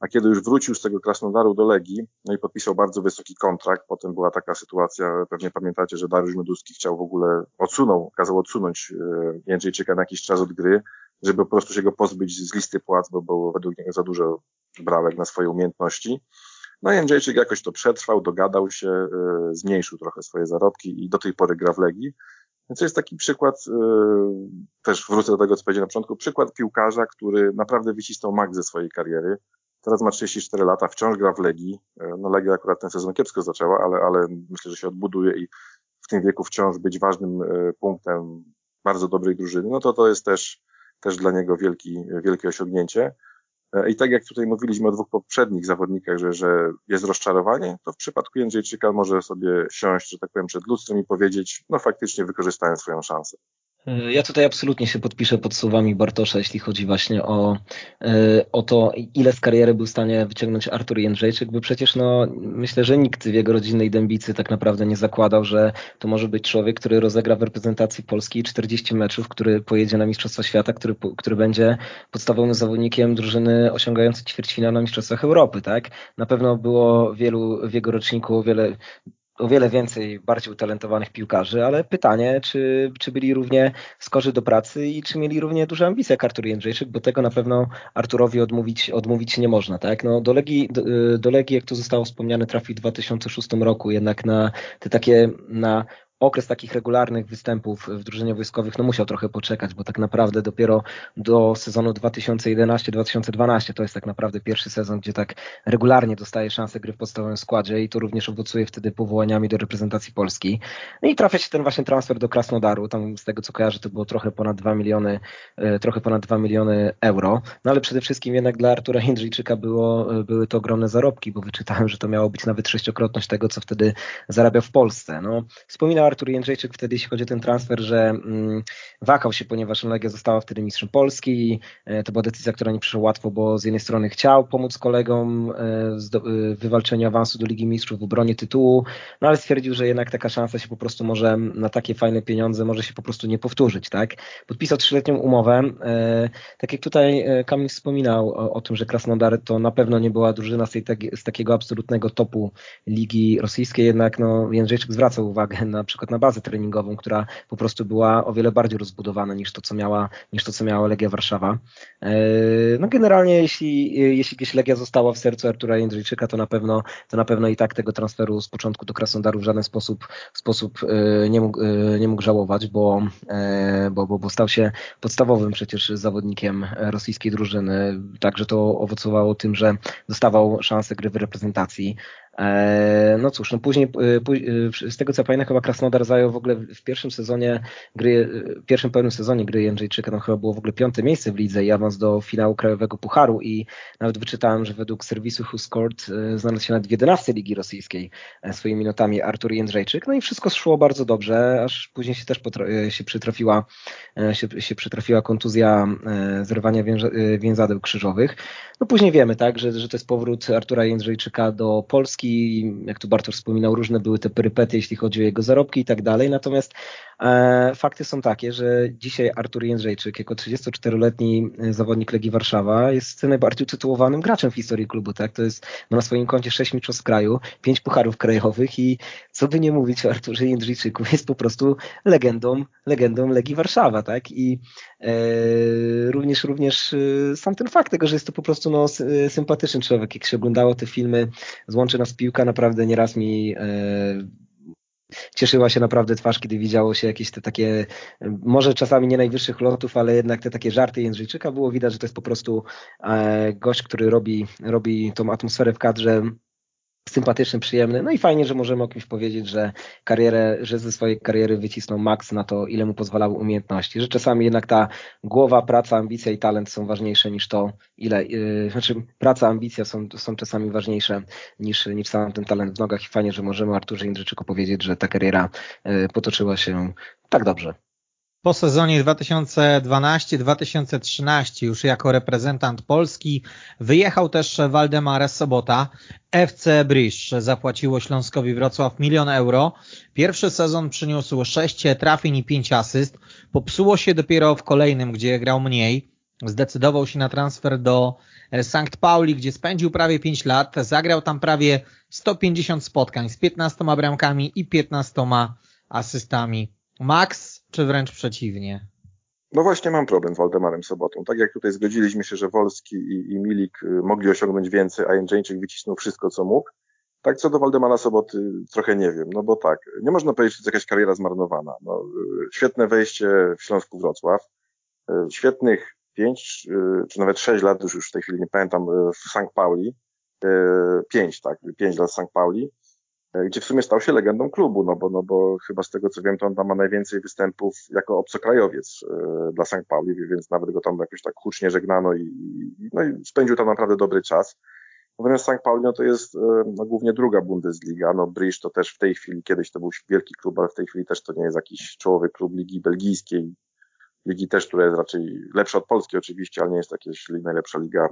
A kiedy już wrócił z tego Krasnodaru do Legii, no i podpisał bardzo wysoki kontrakt, potem była taka sytuacja, pewnie pamiętacie, że Dariusz Meduski chciał w ogóle odsunął, kazał odsunąć e, Jędrzejczyka na jakiś czas od gry, żeby po prostu się go pozbyć z listy płac, bo było według niego za dużo brałek na swoje umiejętności. No i Jędrzejczyk jakoś to przetrwał, dogadał się, yy, zmniejszył trochę swoje zarobki i do tej pory gra w Legii. Więc to jest taki przykład, też wrócę do tego, co powiedziałem na początku, przykład piłkarza, który naprawdę wycisnął mak ze swojej kariery. Teraz ma 34 lata, wciąż gra w Legii. No Legia akurat ten sezon kiepsko zaczęła, ale, ale myślę, że się odbuduje i w tym wieku wciąż być ważnym punktem bardzo dobrej drużyny, no to to jest też, też dla niego wielki, wielkie osiągnięcie. E, I tak jak tutaj mówiliśmy o dwóch poprzednich zawodnikach, że, że jest rozczarowanie, to w przypadku Jędrzejczyka może sobie siąść, że tak powiem, przed lustrem i powiedzieć, no faktycznie wykorzystałem swoją szansę. Ja tutaj absolutnie się podpiszę pod słowami Bartosza, jeśli chodzi właśnie o, e, o to, ile z kariery był w stanie wyciągnąć Artur Jędrzejczyk, bo przecież no, myślę, że nikt w jego rodzinnej dębicy tak naprawdę nie zakładał, że to może być człowiek, który rozegra w reprezentacji Polski 40 meczów, który pojedzie na Mistrzostwa Świata, który, który będzie podstawowym zawodnikiem drużyny osiągającej ćwierćfinał na Mistrzostwach Europy, tak? Na pewno było wielu w jego roczniku, wiele o wiele więcej bardziej utalentowanych piłkarzy, ale pytanie, czy, czy byli równie skorzy do pracy i czy mieli równie duże ambicje jak Artur Jędrzejczyk, bo tego na pewno Arturowi odmówić, odmówić nie można. Tak? No, do, Legii, do, do Legii, jak to zostało wspomniane, trafił w 2006 roku, jednak na te takie na okres takich regularnych występów w drużynie wojskowych no musiał trochę poczekać, bo tak naprawdę dopiero do sezonu 2011-2012 to jest tak naprawdę pierwszy sezon, gdzie tak regularnie dostaje szansę gry w podstawowym składzie i to również owocuje wtedy powołaniami do reprezentacji Polski. No i trafia się ten właśnie transfer do Krasnodaru, tam z tego co kojarzę to było trochę ponad 2 miliony, e, trochę ponad 2 miliony euro, no ale przede wszystkim jednak dla Artura Hindrzyjczyka było, e, były to ogromne zarobki, bo wyczytałem, że to miało być nawet sześciokrotność tego, co wtedy zarabiał w Polsce. No, Artur Jędrzejczyk wtedy, jeśli chodzi o ten transfer, że mm, wakał się, ponieważ Legia została wtedy mistrzem Polski i e, to była decyzja, która nie przyszła łatwo, bo z jednej strony chciał pomóc kolegom e, w wywalczeniu awansu do Ligi Mistrzów, w obronie tytułu, no ale stwierdził, że jednak taka szansa się po prostu może na takie fajne pieniądze może się po prostu nie powtórzyć, tak? Podpisał trzyletnią umowę. E, tak jak tutaj Kamil wspominał o, o tym, że Krasnodar to na pewno nie była drużyna z, tej, z takiego absolutnego topu Ligi Rosyjskiej, jednak no, Jędrzejczyk zwracał uwagę na przykład na bazę treningową, która po prostu była o wiele bardziej rozbudowana niż to, co miała, niż to, co miała Legia Warszawa. E, no generalnie, jeśli, jeśli gdzieś Legia została w sercu Artura Jędrzejczyka, to na pewno, to na pewno i tak tego transferu z początku do Krasnodaru w żaden sposób, sposób e, nie mógł, e, nie mógł żałować, bo, bo, bo, bo stał się podstawowym przecież zawodnikiem rosyjskiej drużyny. Także to owocowało tym, że dostawał szansę gry w reprezentacji. E, no cóż, no później, e, e, z tego co pamiętam, chyba Krasnodar zajął w ogóle w pierwszym sezonie gry, w pierwszym pełnym sezonie gry Jędrzejczyka, tam chyba było w ogóle piąte miejsce w lidze i awans do finału Krajowego Pucharu i nawet wyczytałem, że według serwisu Who Scored znalazł się nawet w 11 Ligi Rosyjskiej swoimi notami Artur Jędrzejczyk, no i wszystko szło bardzo dobrze, aż później się też się przytrafiła, się, się przytrafiła kontuzja zrywania więzadeł krzyżowych. No później wiemy, tak, że, że to jest powrót Artura Jędrzejczyka do Polski, jak tu Bartosz wspominał, różne były te perypety, jeśli chodzi o jego zarobki i tak dalej. Natomiast fakty są takie, że dzisiaj Artur Jędrzejczyk, jako 34-letni zawodnik Legii Warszawa, jest najbardziej utytułowanym graczem w historii klubu. Tak? To jest, ma na swoim koncie 6 mistrzostw kraju, 5 pucharów krajowych i co by nie mówić o Arturze Jędrzejczyku, <laughs> jest po prostu legendą, legendą Legii Warszawa. Tak? I e, również, również e, sam ten fakt tego, że jest to po prostu no, sympatyczny człowiek, jak się oglądało te filmy Złączy nas piłka, naprawdę nieraz mi e, cieszyła się naprawdę twarz, kiedy widziało się jakieś te takie, może czasami nie najwyższych lotów, ale jednak te takie żarty Jędrzejczyka. Było widać, że to jest po prostu e, gość, który robi, robi tą atmosferę w kadrze sympatyczny, przyjemny. No i fajnie, że możemy o kimś powiedzieć, że karierę, że ze swojej kariery wycisnął maks na to, ile mu pozwalały umiejętności. Że czasami jednak ta głowa, praca, ambicja i talent są ważniejsze niż to, ile, yy, znaczy praca, ambicja są, są czasami ważniejsze niż, niż sam ten talent w nogach i fajnie, że możemy Arturze Jędrzejczyku powiedzieć, że ta kariera yy, potoczyła się tak dobrze. Po sezonie 2012-2013 już jako reprezentant Polski wyjechał też Waldemar Sobota. FC Brysz zapłaciło Śląskowi Wrocław milion euro. Pierwszy sezon przyniósł 6 trafień i 5 asyst. Popsuło się dopiero w kolejnym, gdzie grał mniej. Zdecydował się na transfer do Sankt Pauli, gdzie spędził prawie 5 lat. Zagrał tam prawie 150 spotkań z 15 bramkami i 15 asystami. Max czy wręcz przeciwnie? No właśnie mam problem z Waldemarem Sobotą. Tak jak tutaj zgodziliśmy się, że Wolski i, i Milik y, mogli osiągnąć więcej, a Jędrzejczyk wycisnął wszystko, co mógł, Tak, co do Waldemara Soboty trochę nie wiem, no bo tak, nie można powiedzieć, że jest jakaś kariera zmarnowana. No, świetne wejście w Śląsku Wrocław, świetnych pięć, czy nawet sześć lat, już, już w tej chwili nie pamiętam, w St. Pauli, pięć, tak, pięć lat w St. Pauli, gdzie w sumie stał się legendą klubu, no bo, no bo chyba z tego co wiem, to on tam ma najwięcej występów jako obcokrajowiec dla St. Pauli, więc nawet go tam jakoś tak hucznie żegnano i, no i spędził tam naprawdę dobry czas. Natomiast St. Pauli no to jest e, no, głównie druga Bundesliga. No Bruges to też w tej chwili, kiedyś to był wielki klub, ale w tej chwili też to nie jest jakiś czołowy klub Ligi Belgijskiej. Ligi też, która jest raczej lepsza od Polski oczywiście, ale nie jest jakaś najlepsza liga e,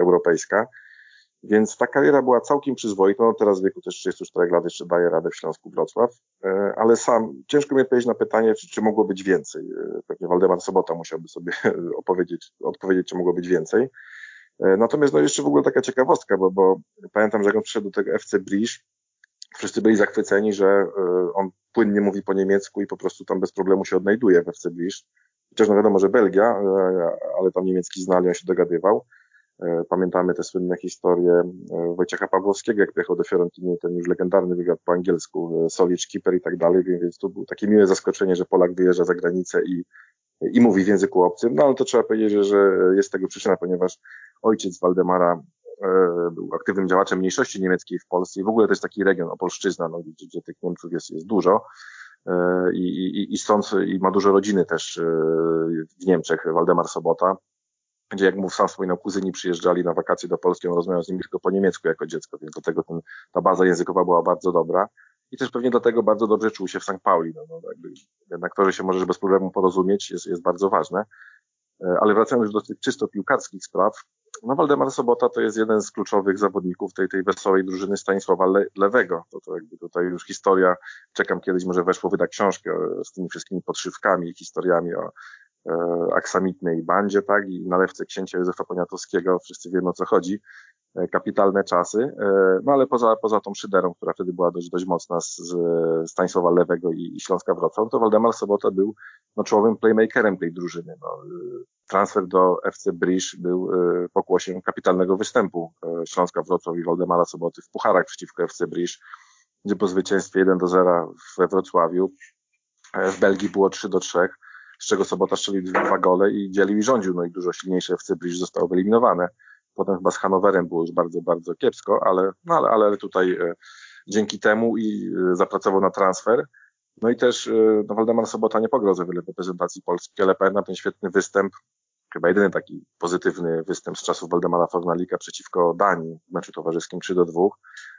europejska. Więc ta kariera była całkiem przyzwoita. No teraz w wieku też 34 lat jeszcze daje radę w Śląsku Wrocław. E, ale sam, ciężko mi odpowiedzieć na pytanie, czy, czy mogło być więcej. Pewnie Waldemar Sobota musiałby sobie <laughs> opowiedzieć, odpowiedzieć, czy mogło być więcej. E, natomiast no jeszcze w ogóle taka ciekawostka, bo, bo pamiętam, że jak on przyszedł do tego FC Brisz, wszyscy byli zachwyceni, że e, on płynnie mówi po niemiecku i po prostu tam bez problemu się odnajduje w FC Brisz. Chociaż no wiadomo, że Belgia, e, ale tam niemiecki znali, on się dogadywał. Pamiętamy te słynne historie Wojciecha Pawłowskiego, jak pojechał do Fiorentiny, ten już legendarny wywiad po angielsku, Solicz, Keeper i tak dalej, więc to było takie miłe zaskoczenie, że Polak wyjeżdża za granicę i, i mówi w języku obcym, no ale to trzeba powiedzieć, że, jest tego przyczyna, ponieważ ojciec Waldemara e, był aktywnym działaczem mniejszości niemieckiej w Polsce i w ogóle to jest taki region, Opolszczyzna, no, gdzie, gdzie tych Niemców jest, jest dużo. E, i, i, i stąd i ma dużo rodziny też e, w Niemczech, Waldemar Sobota, gdzie jak mu sam wspominał, kuzyni przyjeżdżali na wakacje do Polski, on rozmawiał z nimi tylko po niemiecku jako dziecko, więc do tego ten, ta baza językowa była bardzo dobra i też pewnie dlatego bardzo dobrze czuł się w St. Pauli. No, no, jakby, jednak to, że się możesz bez problemu porozumieć jest, jest bardzo ważne. Ale wracając już do tych czysto piłkarskich spraw, no Waldemar Sobota to jest jeden z kluczowych zawodników tej, tej wesołej drużyny Stanisława Le Lewego. To, to jakby tutaj już historia, czekam kiedyś, może weszło wyda książkę z tymi wszystkimi podszywkami i historiami o e, aksamitnej bandzie, tak, i nalewce księcia Józefa Poniatowskiego, wszyscy wiemy o co chodzi, e, kapitalne czasy, e, no ale poza, poza tą szyderą, która wtedy była dość, dość mocna z, z Stanisława Lewego i, i Śląska Wrocław, to Waldemar Sobota był no, czołowym playmakerem tej drużyny. No, transfer do FC Brisz był pokłosiem kapitalnego występu Śląska Wrocław i Waldemara Soboty w pucharach przeciwko FC Brisz, gdzie po zwycięstwie 1 do 0 we Wrocławiu e, w Belgii było 3 do 3, z czego Sobota strzelił dwa gole i dzielił i rządził, no i dużo silniejsze FC Brisz zostało wyeliminowane. Potem chyba z Hanowerem było już bardzo, bardzo kiepsko, ale, no ale, ale tutaj e, dzięki temu i e, zapracował na transfer. No i też no, Waldemar Sobota nie pograł za wiele w reprezentacji Polski, ale pamiętam ten świetny występ chyba jedyny taki pozytywny występ z czasów Waldemara Fornalika przeciwko Danii w meczu towarzyskim 3 do 2.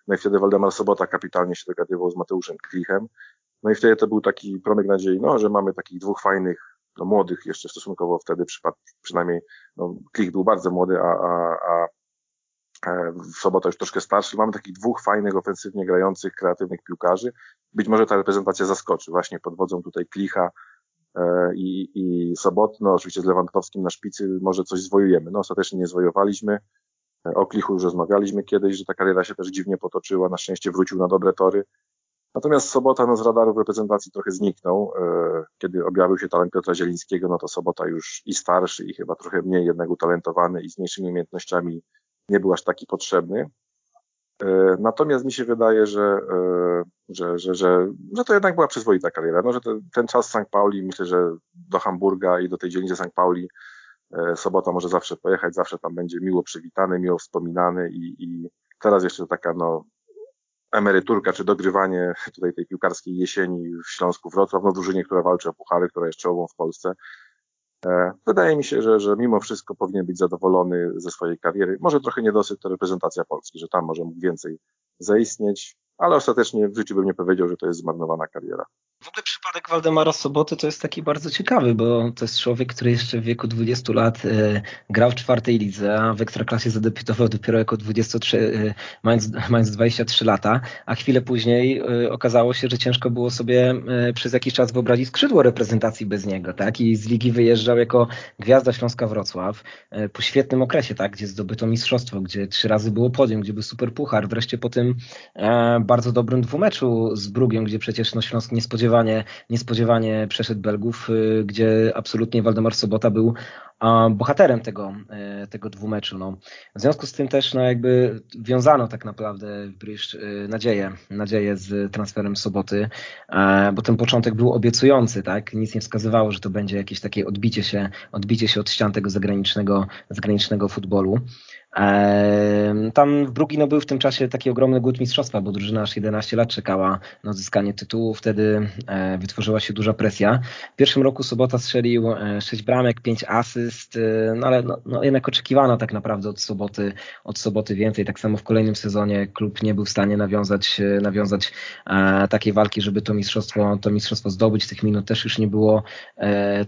No i wtedy Waldemar Sobota kapitalnie się dogadywał z Mateuszem Klichem. No i wtedy to był taki promyk nadziei, no, że mamy takich dwóch fajnych, no, młodych jeszcze stosunkowo wtedy przynajmniej no, Klich był bardzo młody, a, a, a e, Sobota już troszkę starszy. Mamy takich dwóch fajnych, ofensywnie grających, kreatywnych piłkarzy. Być może ta reprezentacja zaskoczy właśnie pod wodzą tutaj Klicha, E, i, i Sobotno, oczywiście z Lewandowskim na szpicy może coś zwojujemy. No ostatecznie nie zwojowaliśmy. E, o Klichu już rozmawialiśmy kiedyś, że ta kariera się też dziwnie potoczyła. Na szczęście wrócił na dobre tory. Natomiast Sobota no, z radarów reprezentacji trochę zniknął. E, kiedy objawił się talent Piotra Zielińskiego, no to Sobota już i starszy, i chyba trochę mniej jednak utalentowany i z mniejszymi umiejętnościami nie był aż taki potrzebny. E, natomiast mi się wydaje, że, e, że, że, że, że to jednak była przyzwoita kariera. No, że ten, czas St. Pauli, myślę, że do Hamburga i do tej dzielnicy St. Pauli sobota może zawsze pojechać, zawsze tam będzie miło przywitany, miło wspominany i, i teraz jeszcze taka no, emeryturka czy dogrywanie tutaj tej piłkarskiej jesieni w Śląsku Wrocław, no drużynie, która walczy o puchary, która jest czołową w Polsce, E, wydaje mi się, że, że mimo wszystko powinien być zadowolony ze swojej kariery. Może trochę niedosyt to reprezentacja Polski, że tam może mógł więcej zaistnieć, ale ostatecznie w życiu bym nie powiedział, że to jest zmarnowana kariera. W ogóle przypadek Waldemara Soboty to jest taki bardzo ciekawy, bo to jest człowiek, który jeszcze w wieku 20 lat e, grał w czwartej lidze, a w Ekstraklasie zadebiutował dopiero jako 23, e, mając, mając 23 lata, a chwilę później e, okazało się, że ciężko było sobie e, przez jakiś czas wyobrazić skrzydło reprezentacji bez niego, tak? I z ligi wyjeżdżał jako gwiazda Śląska Wrocław e, po świetnym okresie, tak? Gdzie zdobyto mistrzostwo, gdzie trzy razy było podium, gdzie był super puchar, wreszcie po tym e, bardzo dobrym dwumeczu z Brugiem, gdzie przecież no, Śląsk niespodziewanie, niespodziewanie przeszedł Belgów, y, gdzie absolutnie Waldemar Sobota był bohaterem tego, tego dwumeczu. No. W związku z tym też no, jakby wiązano tak naprawdę Bryż nadzieję, nadzieję z transferem soboty, bo ten początek był obiecujący, tak? Nic nie wskazywało, że to będzie jakieś takie odbicie się, odbicie się od ścian tego zagranicznego, zagranicznego futbolu. Tam w Brugi no, był w tym czasie taki ogromny głód mistrzostwa, bo drużyna aż 11 lat czekała na odzyskanie tytułu. Wtedy e, wytworzyła się duża presja. W pierwszym roku Sobota strzelił 6 e, bramek, 5 asyst, e, no ale no, no, jednak oczekiwano tak naprawdę od Soboty, od Soboty więcej. Tak samo w kolejnym sezonie klub nie był w stanie nawiązać, nawiązać takiej walki, żeby to mistrzostwo, to mistrzostwo zdobyć. Tych minut też już nie było,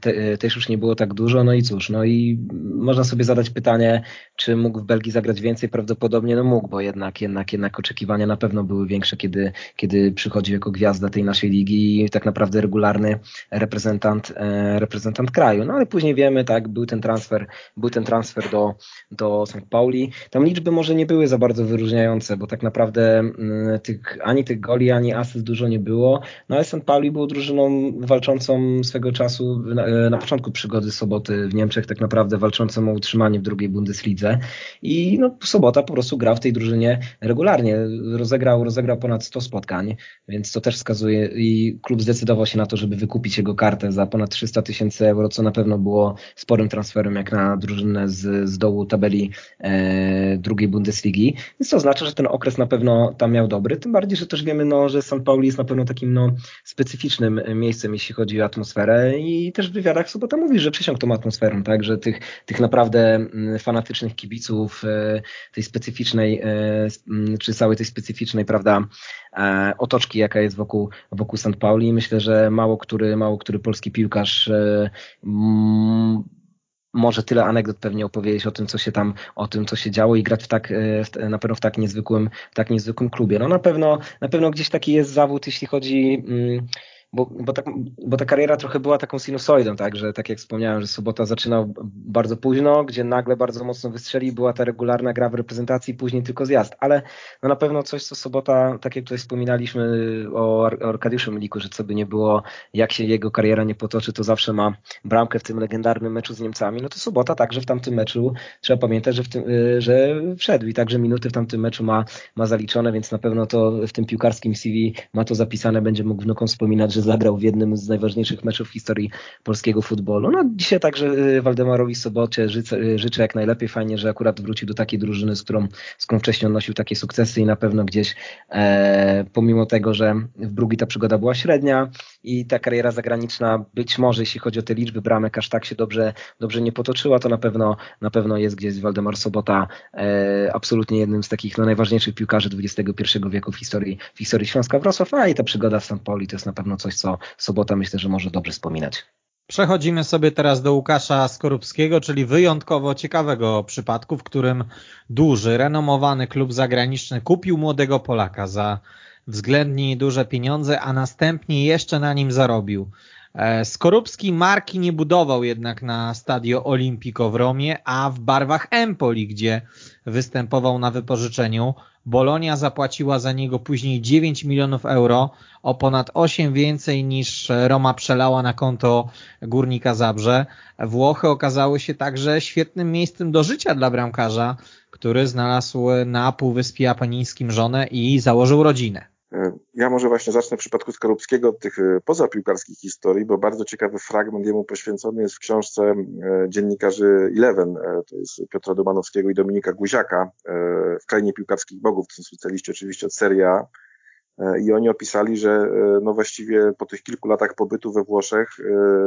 te, też już nie było tak dużo. No i cóż, no i można sobie zadać pytanie, czy mógł Belgii zagrać więcej? Prawdopodobnie no mógł, bo jednak, jednak, jednak oczekiwania na pewno były większe, kiedy, kiedy przychodził jako gwiazda tej naszej ligi i tak naprawdę regularny reprezentant, e, reprezentant kraju. No ale później wiemy, tak, był ten transfer, był ten transfer do, do St. Pauli. Tam liczby może nie były za bardzo wyróżniające, bo tak naprawdę mm, tych, ani tych goli, ani asyst dużo nie było. No ale St. Pauli był drużyną walczącą swego czasu na, na początku przygody soboty w Niemczech, tak naprawdę walczącą o utrzymanie w drugiej Bundeslidze i no, Sobota po prostu grał w tej drużynie regularnie. Rozegrał, rozegrał ponad 100 spotkań, więc to też wskazuje i klub zdecydował się na to, żeby wykupić jego kartę za ponad 300 tysięcy euro, co na pewno było sporym transferem jak na drużynę z, z dołu tabeli e, drugiej Bundesligi. Więc to oznacza, że ten okres na pewno tam miał dobry, tym bardziej, że też wiemy, no, że St. Pauli jest na pewno takim no, specyficznym miejscem, jeśli chodzi o atmosferę i też w wywiadach Sobota mówi, że przysiągł tą atmosferą, tak, że tych, tych naprawdę mm, fanatycznych kibiców, e, tej specyficznej, e, czy całej tej specyficznej, prawda, e, otoczki, jaka jest wokół, wokół St. Pauli. Myślę, że mało który, mało który polski piłkarz może tyle anegdot pewnie opowiedzieć o tym, co się tam, o tym, co się działo i grać w tak, na pewno w tak niezwykłym, w tak niezwykłym klubie. No na pewno, na pewno gdzieś taki jest zawód, jeśli chodzi, bo, bo, tak, bo ta kariera trochę była taką sinusoidą, tak, że tak jak wspomniałem, że Sobota zaczynał bardzo późno, gdzie nagle bardzo mocno wystrzeli, była ta regularna gra w reprezentacji, później tylko zjazd, ale no na pewno coś, co Sobota, tak jak tutaj wspominaliśmy o, Ar Arkadiuszu Miliku, że co by nie było, jak się jego kariera nie potoczy, to zawsze ma bramkę w tym legendarnym meczu z Niemcami, no to Sobota także w tamtym meczu, trzeba pamiętać, że, w tym, y, że wszedł i także minuty w tamtym meczu ma, ma zaliczone, więc na pewno to w tym piłkarskim CV ma to zapisane, będzie mógł wnukom wspominać, że zagrał w jednym z najważniejszych meczów w historii polskiego futbolu. No dzisiaj także y, Waldemarowi Sobocie życzę, y, życzę jak najlepiej. Fajnie, że akurat wrócił do takiej drużyny, z którą, wcześniej odnosił takie sukcesy i na pewno gdzieś e, pomimo tego, że w Brugi ta przygoda była średnia i ta kariera zagraniczna być może, jeśli chodzi o te liczby bramek, aż tak się dobrze, dobrze nie potoczyła, to na pewno, na pewno jest gdzieś Waldemar Sobota e, absolutnie jednym z takich no, najważniejszych piłkarzy XXI wieku w historii, w historii Śląska Wrocław, a i ta przygoda w St. Pauli to jest na pewno coś, co Sobota myślę, że może dobrze wspominać. Przechodzimy sobie teraz do Łukasza Skorupskiego, czyli wyjątkowo ciekawego przypadku, w którym duży, renomowany klub zagraniczny kupił młodego Polaka za względnie duże pieniądze, a następnie jeszcze na nim zarobił. E, Skorupski marki nie budował jednak na Stadio Olimpico w Romie, a w barwach Empoli, gdzie występował na wypożyczeniu. Bolonia zapłaciła za niego później 9 milionów euro, o ponad 8 więcej niż Roma przelała na konto Górnika Zabrze. Włochy okazały się także świetnym miejscem do życia dla bramkarza, który znalazł na Półwyspie Apenińskim żonę i założył rodzinę. Ja może właśnie zacznę w przypadku Skorupskiego od tych e, pozapiłkarskich historii, bo bardzo ciekawy fragment jemu poświęcony jest w książce e, dziennikarzy Eleven, e, to jest Piotra Domanowskiego i Dominika Guziaka, w krainie piłkarskich bogów, to są specjaliści oczywiście od Serie A. I oni opisali, że no właściwie po tych kilku latach pobytu we Włoszech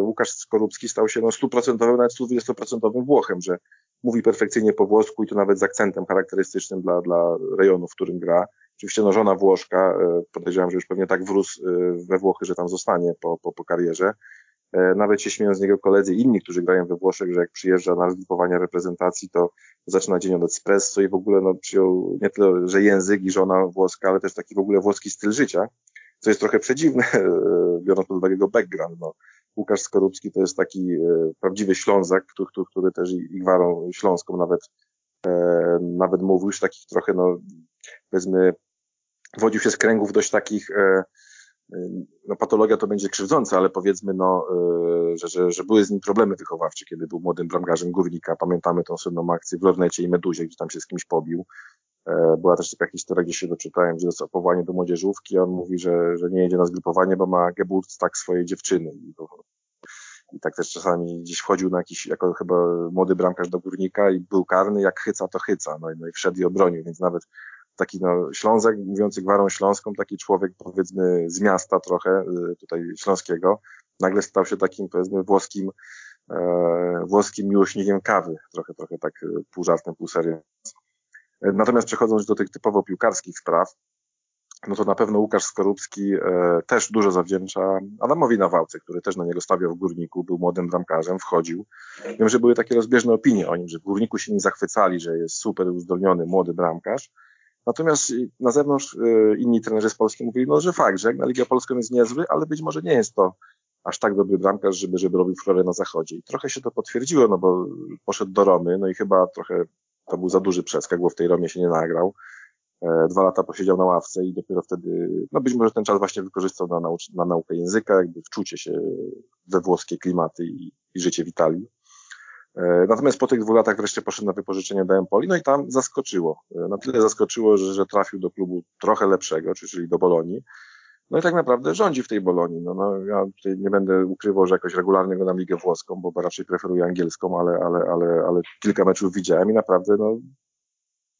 Łukasz Skorupski stał się no stuprocentowym, nawet 120% Włochem, że mówi perfekcyjnie po włosku i to nawet z akcentem charakterystycznym dla, dla rejonu, w którym gra Oczywiście no, żona Włoszka, e, podejrzewam, że już pewnie tak wrósł e, we Włochy, że tam zostanie po, po, po karierze. E, nawet się śmieją z niego koledzy inni, którzy grają we Włoszech, że jak przyjeżdża na rozgrupowania reprezentacji, to zaczyna dzień od espresso i w ogóle no, przyjął nie tyle, że język i żona włoska, ale też taki w ogóle włoski styl życia, co jest trochę przedziwne, biorąc pod uwagę jego background. No. Łukasz Skorupski to jest taki prawdziwy Ślązak, który, który, który też i, gwarą śląską nawet, nawet mówił, już takich trochę, no, powiedzmy, wodził się z kręgów dość takich, e, no patologia to będzie krzywdząca, ale powiedzmy, no, że, że, że były z nim problemy wychowawcze, kiedy był młodym bramkarzem Górnika. Pamiętamy tą słynną akcję w Lornecie i Meduzie, gdzie tam się z kimś pobił. Była też taka historia, gdzie się doczytałem, gdzie został powołanie do młodzieżówki, on mówi, że, że nie jedzie na zgrupowanie, bo ma tak swojej dziewczyny. I tak też czasami gdzieś wchodził na jakiś, jako chyba młody bramkarz do górnika i był karny, jak chyca, to chyca. No i, no i wszedł i obronił, więc nawet taki no, Ślązek, mówiący gwarą śląską, taki człowiek powiedzmy z miasta trochę, y, tutaj śląskiego, nagle stał się takim powiedzmy włoskim, e, włoskim miłośnikiem kawy, trochę, trochę tak y, pół żartem, pół serio. Natomiast przechodząc do tych typowo piłkarskich spraw, no to na pewno Łukasz Skorupski e, też dużo zawdzięcza Adamowi Nawałce, który też na niego stawiał w Górniku, był młodym bramkarzem, wchodził. Wiem, że były takie rozbieżne opinie o nim, że w Górniku się nim zachwycali, że jest super uzdolniony młody bramkarz, Natomiast na zewnątrz e, inni trenerzy z Polski mówili, no, że fakt, że jak na Ligę Polską jest niezły, ale być może nie jest to aż tak dobry bramkarz, żeby, żeby robił furorę na zachodzie. I trochę się to potwierdziło, no bo poszedł do Romy, no i chyba trochę to był za duży przeskak, bo w tej Romie się nie nagrał. E, dwa lata posiedział na ławce i dopiero wtedy, no być może ten czas właśnie wykorzystał na, nauc- na naukę języka, jakby wczucie się we włoskie klimaty i, i życie w Italii. E, natomiast po tych dwóch latach wreszcie poszedł na wypożyczenie do Empoli, no i tam zaskoczyło. E, na tyle zaskoczyło, że, że trafił do klubu trochę lepszego, czyli do Bolonii. No i tak naprawdę rządzi w tej Bolonii. No, no, ja tutaj nie będę ukrywał, że jakoś regularnie go na ligę włoską, bo raczej preferuję angielską, ale, ale, ale, ale kilka meczów widziałem i naprawdę no,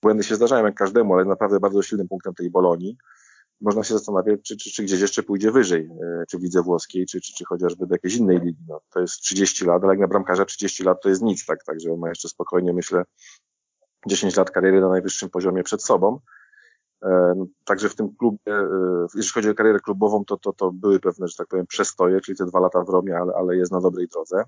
błędy się zdarzają jak każdemu, ale naprawdę bardzo silnym punktem tej Bolonii można się zastanawiać, czy, czy, czy gdzieś jeszcze pójdzie wyżej, e, czy w lidze włoskiej, czy, czy, czy chociażby do jakiejś innej ligi. No, to jest 30 lat, ale jak na bramkarza 30 lat to jest nic, tak, także on ma jeszcze spokojnie, myślę, 10 lat kariery na najwyższym poziomie przed sobą. Także w tym klubie, e, jeśli chodzi o karierę klubową, to, to, to były pewne, że tak powiem, przestoje, czyli te dwa lata w Romie, ale, ale jest na dobrej drodze.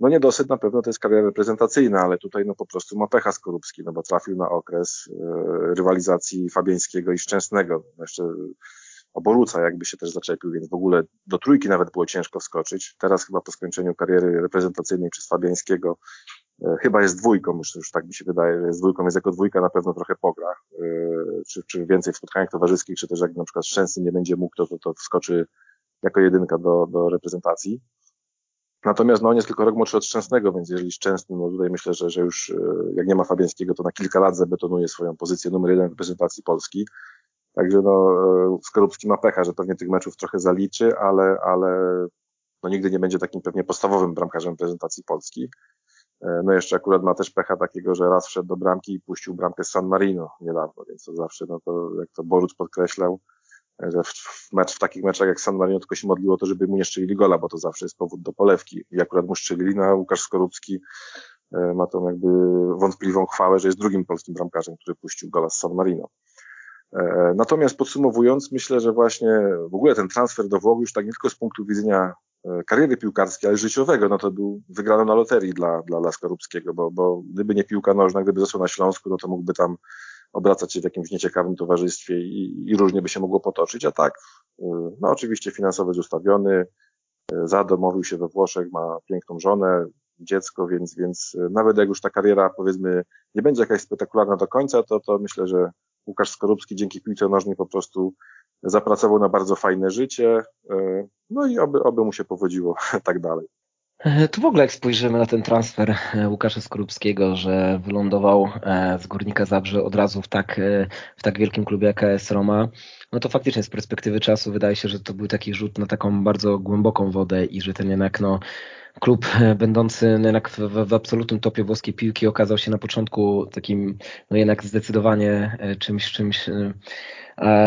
No niedosyt na pewno to jest kariera reprezentacyjna, ale tutaj no po prostu ma pecha Skorupski, no bo trafił na okres e, rywalizacji Fabiańskiego i Szczęsnego. No jeszcze Oboruca jakby się też zaczepił, więc w ogóle do trójki nawet było ciężko wskoczyć. Teraz chyba po skończeniu kariery reprezentacyjnej przez Fabiańskiego e, chyba jest dwójką, już, już tak mi się wydaje, że jest dwójką, więc jako dwójka na pewno trochę pogra, e, czy, czy więcej w spotkaniach towarzyskich, czy też jak na przykład Szczęsny nie będzie mógł, to, to, to wskoczy jako jedynka do, do reprezentacji. Natomiast no, on jest tylko rok młodszy od Szczęsnego, więc jeżeli Szczęsny, no tutaj myślę, że, że już e, jak nie ma Fabiańskiego, to na kilka lat zabetonuje swoją pozycję numer jeden w reprezentacji Polski. Także no, e, Skorupski ma pecha, że pewnie tych meczów trochę zaliczy, ale, ale no, nigdy nie będzie takim pewnie podstawowym bramkarzem reprezentacji Polski. E, no jeszcze akurat ma też pecha takiego, że raz wszedł do bramki i puścił bramkę z San Marino niedawno, więc to zawsze, no to jak to Boruc podkreślał, że w, w, mecz, w takich meczach jak San Marino tylko się modliło to, żeby mu nie szczelili gola, bo to zawsze jest powód do polewki. I akurat mu szczelili, no a Łukasz Skorupski e, ma tą jakby wątpliwą chwałę, że jest drugim polskim bramkarzem, który puścił gola z San Marino. E, natomiast podsumowując, myślę, że właśnie w ogóle ten transfer do Włoch już tak nie tylko z punktu widzenia e, kariery piłkarskiej, ale życiowego, no to był wygrany na loterii dla, dla, dla Skorupskiego, bo, bo gdyby nie piłka nożna, gdyby został na Śląsku, no to mógłby tam obracać się w jakimś nieciekawym towarzystwie i, i różnie by się mogło potoczyć, a tak, y, no oczywiście finansowo jest ustawiony, y, zadomowił się we Włoszech, ma piękną żonę, dziecko, więc, więc y, nawet jak już ta kariera powiedzmy nie będzie jakaś spektakularna do końca, to, to myślę, że Łukasz Skorupski dzięki piłce nożnej po prostu zapracował na bardzo fajne życie, no i oby, oby mu się powodziło <laughs> tak dalej. E, tu w ogóle jak spojrzymy na ten transfer e, Łukasza Skorupskiego, że wylądował e, z Górnika Zabrze od razu w tak, w tak wielkim klubie jak AS Roma, no to faktycznie z perspektywy czasu wydaje się, że to był taki rzut na taką bardzo głęboką wodę i że ten jednak no, klub będący no jednak w, w, absolutnym topie włoskiej piłki okazał się na początku takim no jednak zdecydowanie czymś, czymś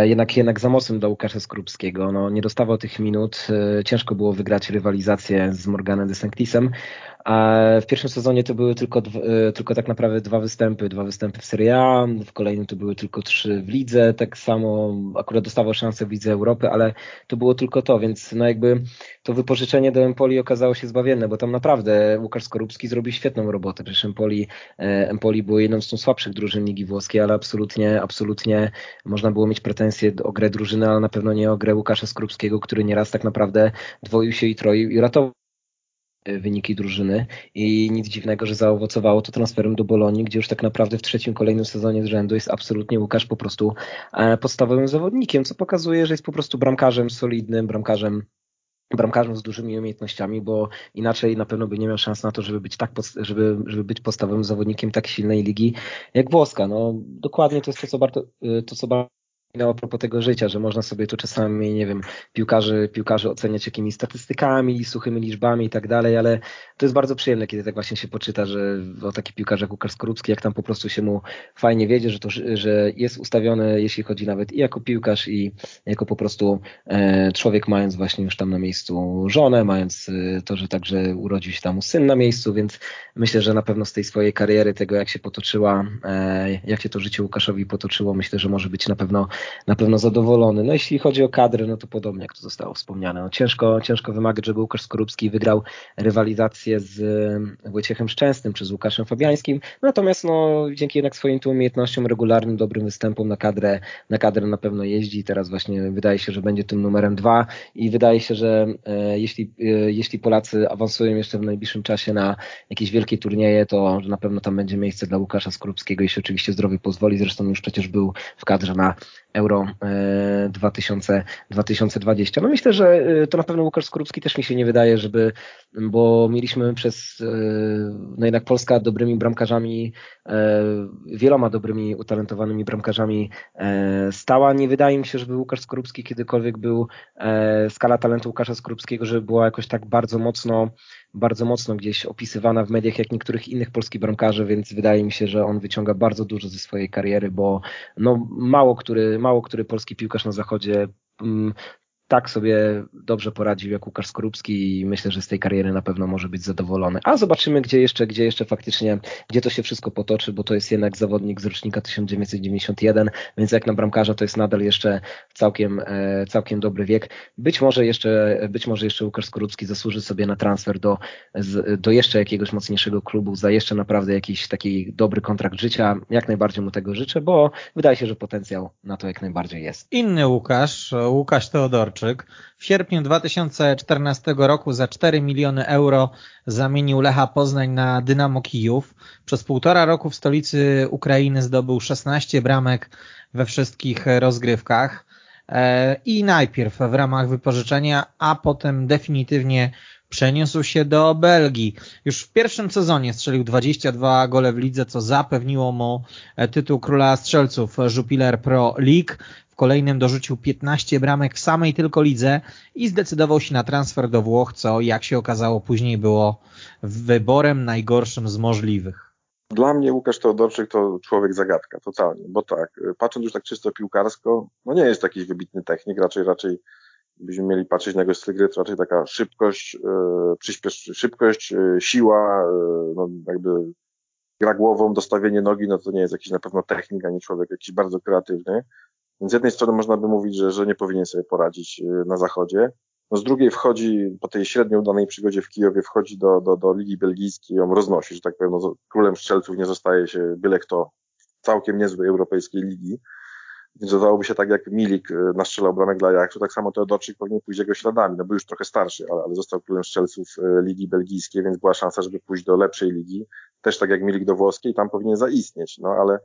jednak, jednak za mocnym dla Łukasza Skorupskiego. No, nie dostawał tych minut, e, ciężko było wygrać rywalizację z Morganem de Sanctisem, a w pierwszym sezonie to były tylko, e, tylko tak naprawdę dwa występy, dwa występy w Serie A, w kolejnym to były tylko trzy w lidze, tak samo akurat dostawał szansę w Lidze Europy, ale to było tylko to, więc no jakby to wypożyczenie do Empoli okazało się zbawienne, bo tam naprawdę Łukasz Skorupski zrobił świetną robotę, przecież Empoli, e, Empoli było jedną z słabszych drużyn Ligi Włoskiej, ale absolutnie, absolutnie można było mieć pretensje o grę drużyny, ale na pewno nie o grę Łukasza Skorupskiego, który nieraz tak naprawdę dwoił się i troił i ratował wyniki drużyny i nic dziwnego, że zaowocowało to transferem do Bolonii, gdzie już tak naprawdę w trzecim kolejnym sezonie z rzędu jest absolutnie Łukasz po prostu podstawowym zawodnikiem, co pokazuje, że jest po prostu bramkarzem solidnym, bramkarzem bramkarzem z dużymi umiejętnościami, bo inaczej na pewno by nie miał szans na to, żeby być tak, żeby, żeby być podstawowym zawodnikiem tak silnej ligi jak włoska. No dokładnie to jest to, co bardzo, to, co no, a propos tego życia, że można sobie tu czasami, nie wiem, piłkarzy, piłkarzy oceniać jakimiś statystykami, suchymi liczbami i tak dalej, ale to jest bardzo przyjemne, kiedy tak właśnie się poczyta, że o taki piłkarz jak Łukasz Skorupski, jak tam po prostu się mu fajnie wiedzie, że, to, że jest ustawiony, jeśli chodzi nawet i jako piłkarz, i jako po prostu e, człowiek, mając właśnie już tam na miejscu żonę, mając e, to, że także urodził się tam syn na miejscu, więc myślę, że na pewno z tej swojej kariery, tego jak się potoczyła, e, jak się to życie Łukaszowi potoczyło, myślę, że może być na pewno na pewno zadowolony. No jeśli chodzi o kadrę, no to podobnie jak to zostało wspomniane. No ciężko, ciężko wymagać, żeby Łukasz Skorupski wygrał rywalizację z Wojciechem Szczęsnym czy z Łukaszem Fabiańskim. Natomiast no, dzięki jednak swoim tu umiejętnościom, regularnym, dobrym występom na kadrę, na kadrę na pewno jeździ. Teraz właśnie wydaje się, że będzie tym numerem dwa i wydaje się, że e, jeśli, e, jeśli Polacy awansują jeszcze w najbliższym czasie na jakieś wielkie turnieje, to na pewno tam będzie miejsce dla Łukasza Skorupskiego, jeśli oczywiście zdrowie pozwoli. Zresztą już przecież był w kadrze na Euro 2000, 2020. No myślę, że e, to na pewno Łukasz Skorupski też mi się nie wydaje, żeby, bo mieliśmy przez, e, no jednak Polska dobrymi bramkarzami, e, wieloma dobrymi, utalentowanymi bramkarzami stała. Nie wydaje mi się, żeby Łukasz Skorupski kiedykolwiek był, skala talentu Łukasza Skorupskiego, żeby była jakoś tak bardzo mocno bardzo mocno gdzieś opisywana w mediach jak niektórych innych polskich bramkarzy, więc wydaje mi się, że on wyciąga bardzo dużo ze swojej kariery, bo no, mało, który, mało który polski piłkarz na zachodzie mm, tak sobie dobrze poradził jak Łukasz Skorupski i myślę, że z tej kariery na pewno może być zadowolony. A zobaczymy, gdzie jeszcze, gdzie jeszcze faktycznie, gdzie to się wszystko potoczy, bo to jest jednak zawodnik z rocznika 1991, więc jak na bramkarza to jest nadal jeszcze całkiem, e, całkiem dobry wiek. Być może jeszcze, być może jeszcze Łukasz Skorupski zasłuży sobie na transfer do, do jeszcze jakiegoś mocniejszego klubu, za jeszcze naprawdę jakiś taki dobry kontrakt życia. Jak najbardziej mu tego życzę, bo wydaje się, że potencjał na to jak najbardziej jest. Inny Łukasz, Łukasz Teodorczyk, w sierpniu 2014 roku za 4 miliony euro zamienił Lecha Poznań na Dynamo Kijów. Przez półtora roku w stolicy Ukrainy zdobył 16 bramek we wszystkich rozgrywkach. E, I najpierw w ramach wypożyczenia, a potem definitywnie przeniósł się do Belgii. Już w pierwszym sezonie strzelił 22 gole w lidze, co zapewniło mu tytuł króla strzelców Jupiler Pro League kolejnym dorzucił 15 bramek w samej tylko lidze i zdecydował się na transfer do Włoch, co jak się okazało później było wyborem najgorszym z możliwych. Dla mnie Łukasz Teodorczyk to człowiek zagadka, totalnie, bo tak, patrząc już tak czysto piłkarsko, no nie jest jakiś wybitny technik, raczej, raczej byśmy mieli patrzeć na jego styl gry, to raczej taka szybkość, yy, przyspiesz, szybkość, yy, siła, no jakby gra głową, dostawienie nogi, no to nie jest jakiś na pewno technik, ani człowiek jakiś bardzo kreatywny. Więc z jednej strony można by mówić, że, że nie powinien sobie poradzić y, na zachodzie. No z drugiej wchodzi, po tej średnio udanej przygodzie w Kijowie, wchodzi do, do, do Ligi Belgijskiej, ją roznosi, że tak powiem, no, królem strzelców nie zostaje się byle kto całkiem niezłej europejskiej ligi. Więc dodałoby się tak jak Milik y, nastrzelał bramek dla Ajaxu, tak samo Teodorczyk powinien pójść jego śladami. No był już trochę starszy, ale, ale został królem strzelców y, Ligi Belgijskiej, więc była szansa, żeby pójść do lepszej ligi. Też tak jak Milik do włoskiej, tam powinien zaistnieć. No ale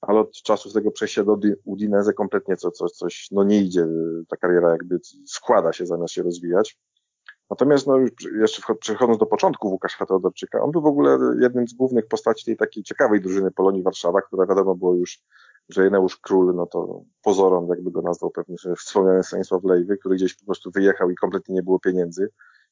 ale od czasu tego przejścia do Udinese kompletnie co, coś, coś, no nie idzie, ta kariera jakby składa się zamiast się rozwijać. Natomiast no jeszcze przechodząc do początku Łukasza Teodorczyka, on był w ogóle jednym z głównych postaci tej takiej ciekawej drużyny Polonii Warszawa, która wiadomo było już, że Jeneusz Król, no to pozorom, jakby go nazwał pewnie wspomniany Stanisław Lejwy, który gdzieś po prostu wyjechał i kompletnie nie było pieniędzy.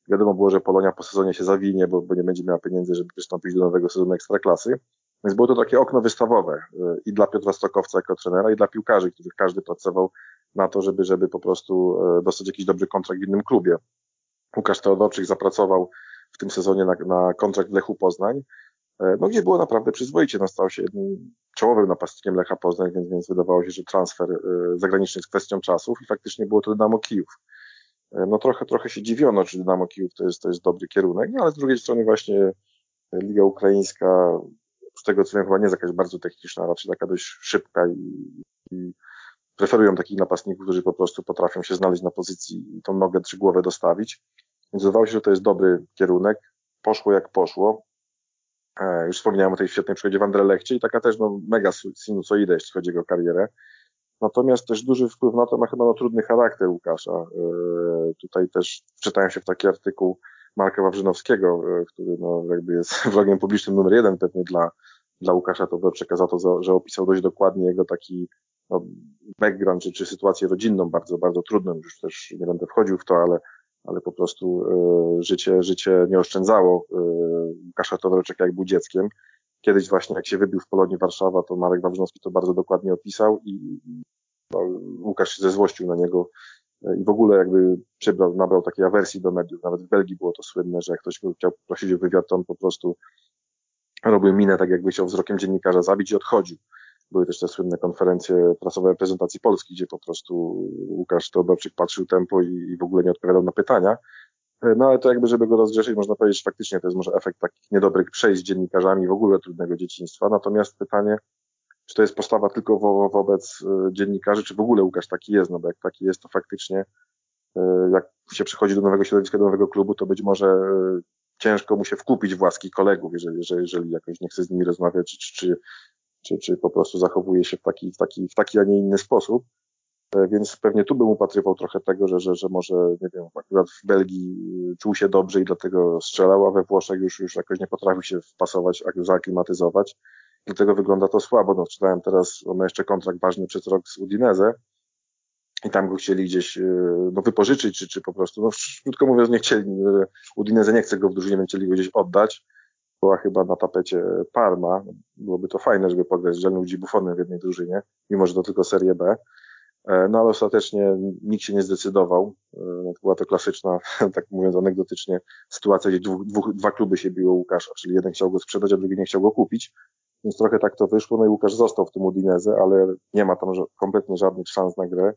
Wiadomo było, że Polonia po sezonie się zawinie, bo, bo nie będzie miała pieniędzy, żeby przystąpić do nowego sezonu Ekstraklasy. Więc było to takie okno wystawowe y, i dla Piotra Stokowca jako trenera, i dla piłkarzy, których każdy pracował na to, żeby, żeby po prostu y, dostać jakiś dobry kontrakt w innym klubie. Łukasz Teodorczyk zapracował w tym sezonie na, na kontrakt Lechu Poznań, y, no gdzie było naprawdę przyzwoicie, no stał się jednym czołowym napastnikiem Lecha Poznań, więc, więc wydawało się, że transfer zagraniczny jest kwestią czasów i faktycznie było to Dynamo Kijów. No trochę, trochę się dziwiono, czy Dynamo Kijów to jest, to jest dobry kierunek, no ale z drugiej strony właśnie Liga Ukraińska z tego co wiem, chyba nie jest jakaś bardzo techniczna, raczej taka dość szybka i, i preferują takich napastników, którzy po prostu potrafią się znaleźć na pozycji i tą nogę czy głowę dostawić. Więc wydawało się, że to jest dobry kierunek. Poszło jak poszło. E, już wspomniałem o tej świetnej przygodzie w Anderlechcie i taka też no, mega sinusoida, jeśli chodzi o jego karierę. Natomiast też duży wpływ na to ma chyba no, trudny charakter Łukasza. E, tutaj też wczytałem się w taki artykuł Marka Wawrzynowskiego, e, który no, jakby jest <laughs> wrogiem publicznym numer jeden pewnie dla, dla Łukasza Todorczyka za to, że opisał dość dokładnie jego taki no, background, czy, czy sytuację rodzinną bardzo, bardzo trudną. Już też nie będę wchodził w to, ale, ale po prostu y, życie, życie nie oszczędzało y, Łukasza Todorczyka jak był dzieckiem. Kiedyś właśnie jak się wybił w Polonii Warszawa, to Marek Wawrzynowski to bardzo dokładnie opisał i no, Łukasz się zezłościł na niego i w ogóle jakby przybrał, nabrał takiej awersji do mediów. Nawet w Belgii było to słynne, że jak ktoś chciał prosić o wywiad, to on po prostu robił minę tak jakby chciał wzrokiem dziennikarza zabić i odchodził. Były też te słynne konferencje prasowe reprezentacji Polski, gdzie po prostu Łukasz Teodorczyk patrzył tempo i, i w ogóle nie odpowiadał na pytania. No ale to jakby, żeby go rozgrzeszyć, można powiedzieć, że faktycznie to jest może efekt takich niedobrych przejść z dziennikarzami, w ogóle trudnego dzieciństwa. Natomiast pytanie, czy to jest postawa tylko wo wobec y, dziennikarzy, czy w ogóle Łukasz taki jest, no bo jak taki jest, to faktycznie y, jak się przychodzi do nowego środowiska, do nowego klubu, to być może y, ciężko mu się wkupić w łaski kolegów, jeżeli, jeżeli, jeżeli jakoś nie chce z nimi rozmawiać, czy, czy, czy, czy po prostu zachowuje się w taki, w taki, w taki, a nie inny sposób. E, więc pewnie tu bym upatrywał trochę tego, że, że, że może, nie wiem, akurat w Belgii czuł się dobrze i dlatego strzelał, a we Włoszech już, już jakoś nie potrafił się wpasować, zaaklimatyzować. Dlatego wygląda to słabo. No, czytałem teraz, on ma jeszcze kontrakt ważny przez rok z Udinese i tam go chcieli gdzieś e, no, wypożyczyć, czy, czy po prostu, no krótko mówiąc, nie chcieli, e, Udinese nie chce go w drużynie, chcieli go gdzieś oddać była chyba na tapecie Parma. Byłoby to fajne, żeby pograć z Gianluigi Buffonem w jednej drużynie, mimo że to tylko Serie B. E, no ale ostatecznie nikt się nie zdecydował. No, była to klasyczna, <laughs> tak mówiąc anegdotycznie, sytuacja, gdzie dwóch, dwóch, dwa kluby się biło Łukasza, czyli jeden chciał go sprzedać, a drugi nie chciał go kupić. Więc trochę tak to wyszło, no i Łukasz został w tym Udineze, ale nie ma tam kompletnie żadnych szans na grę.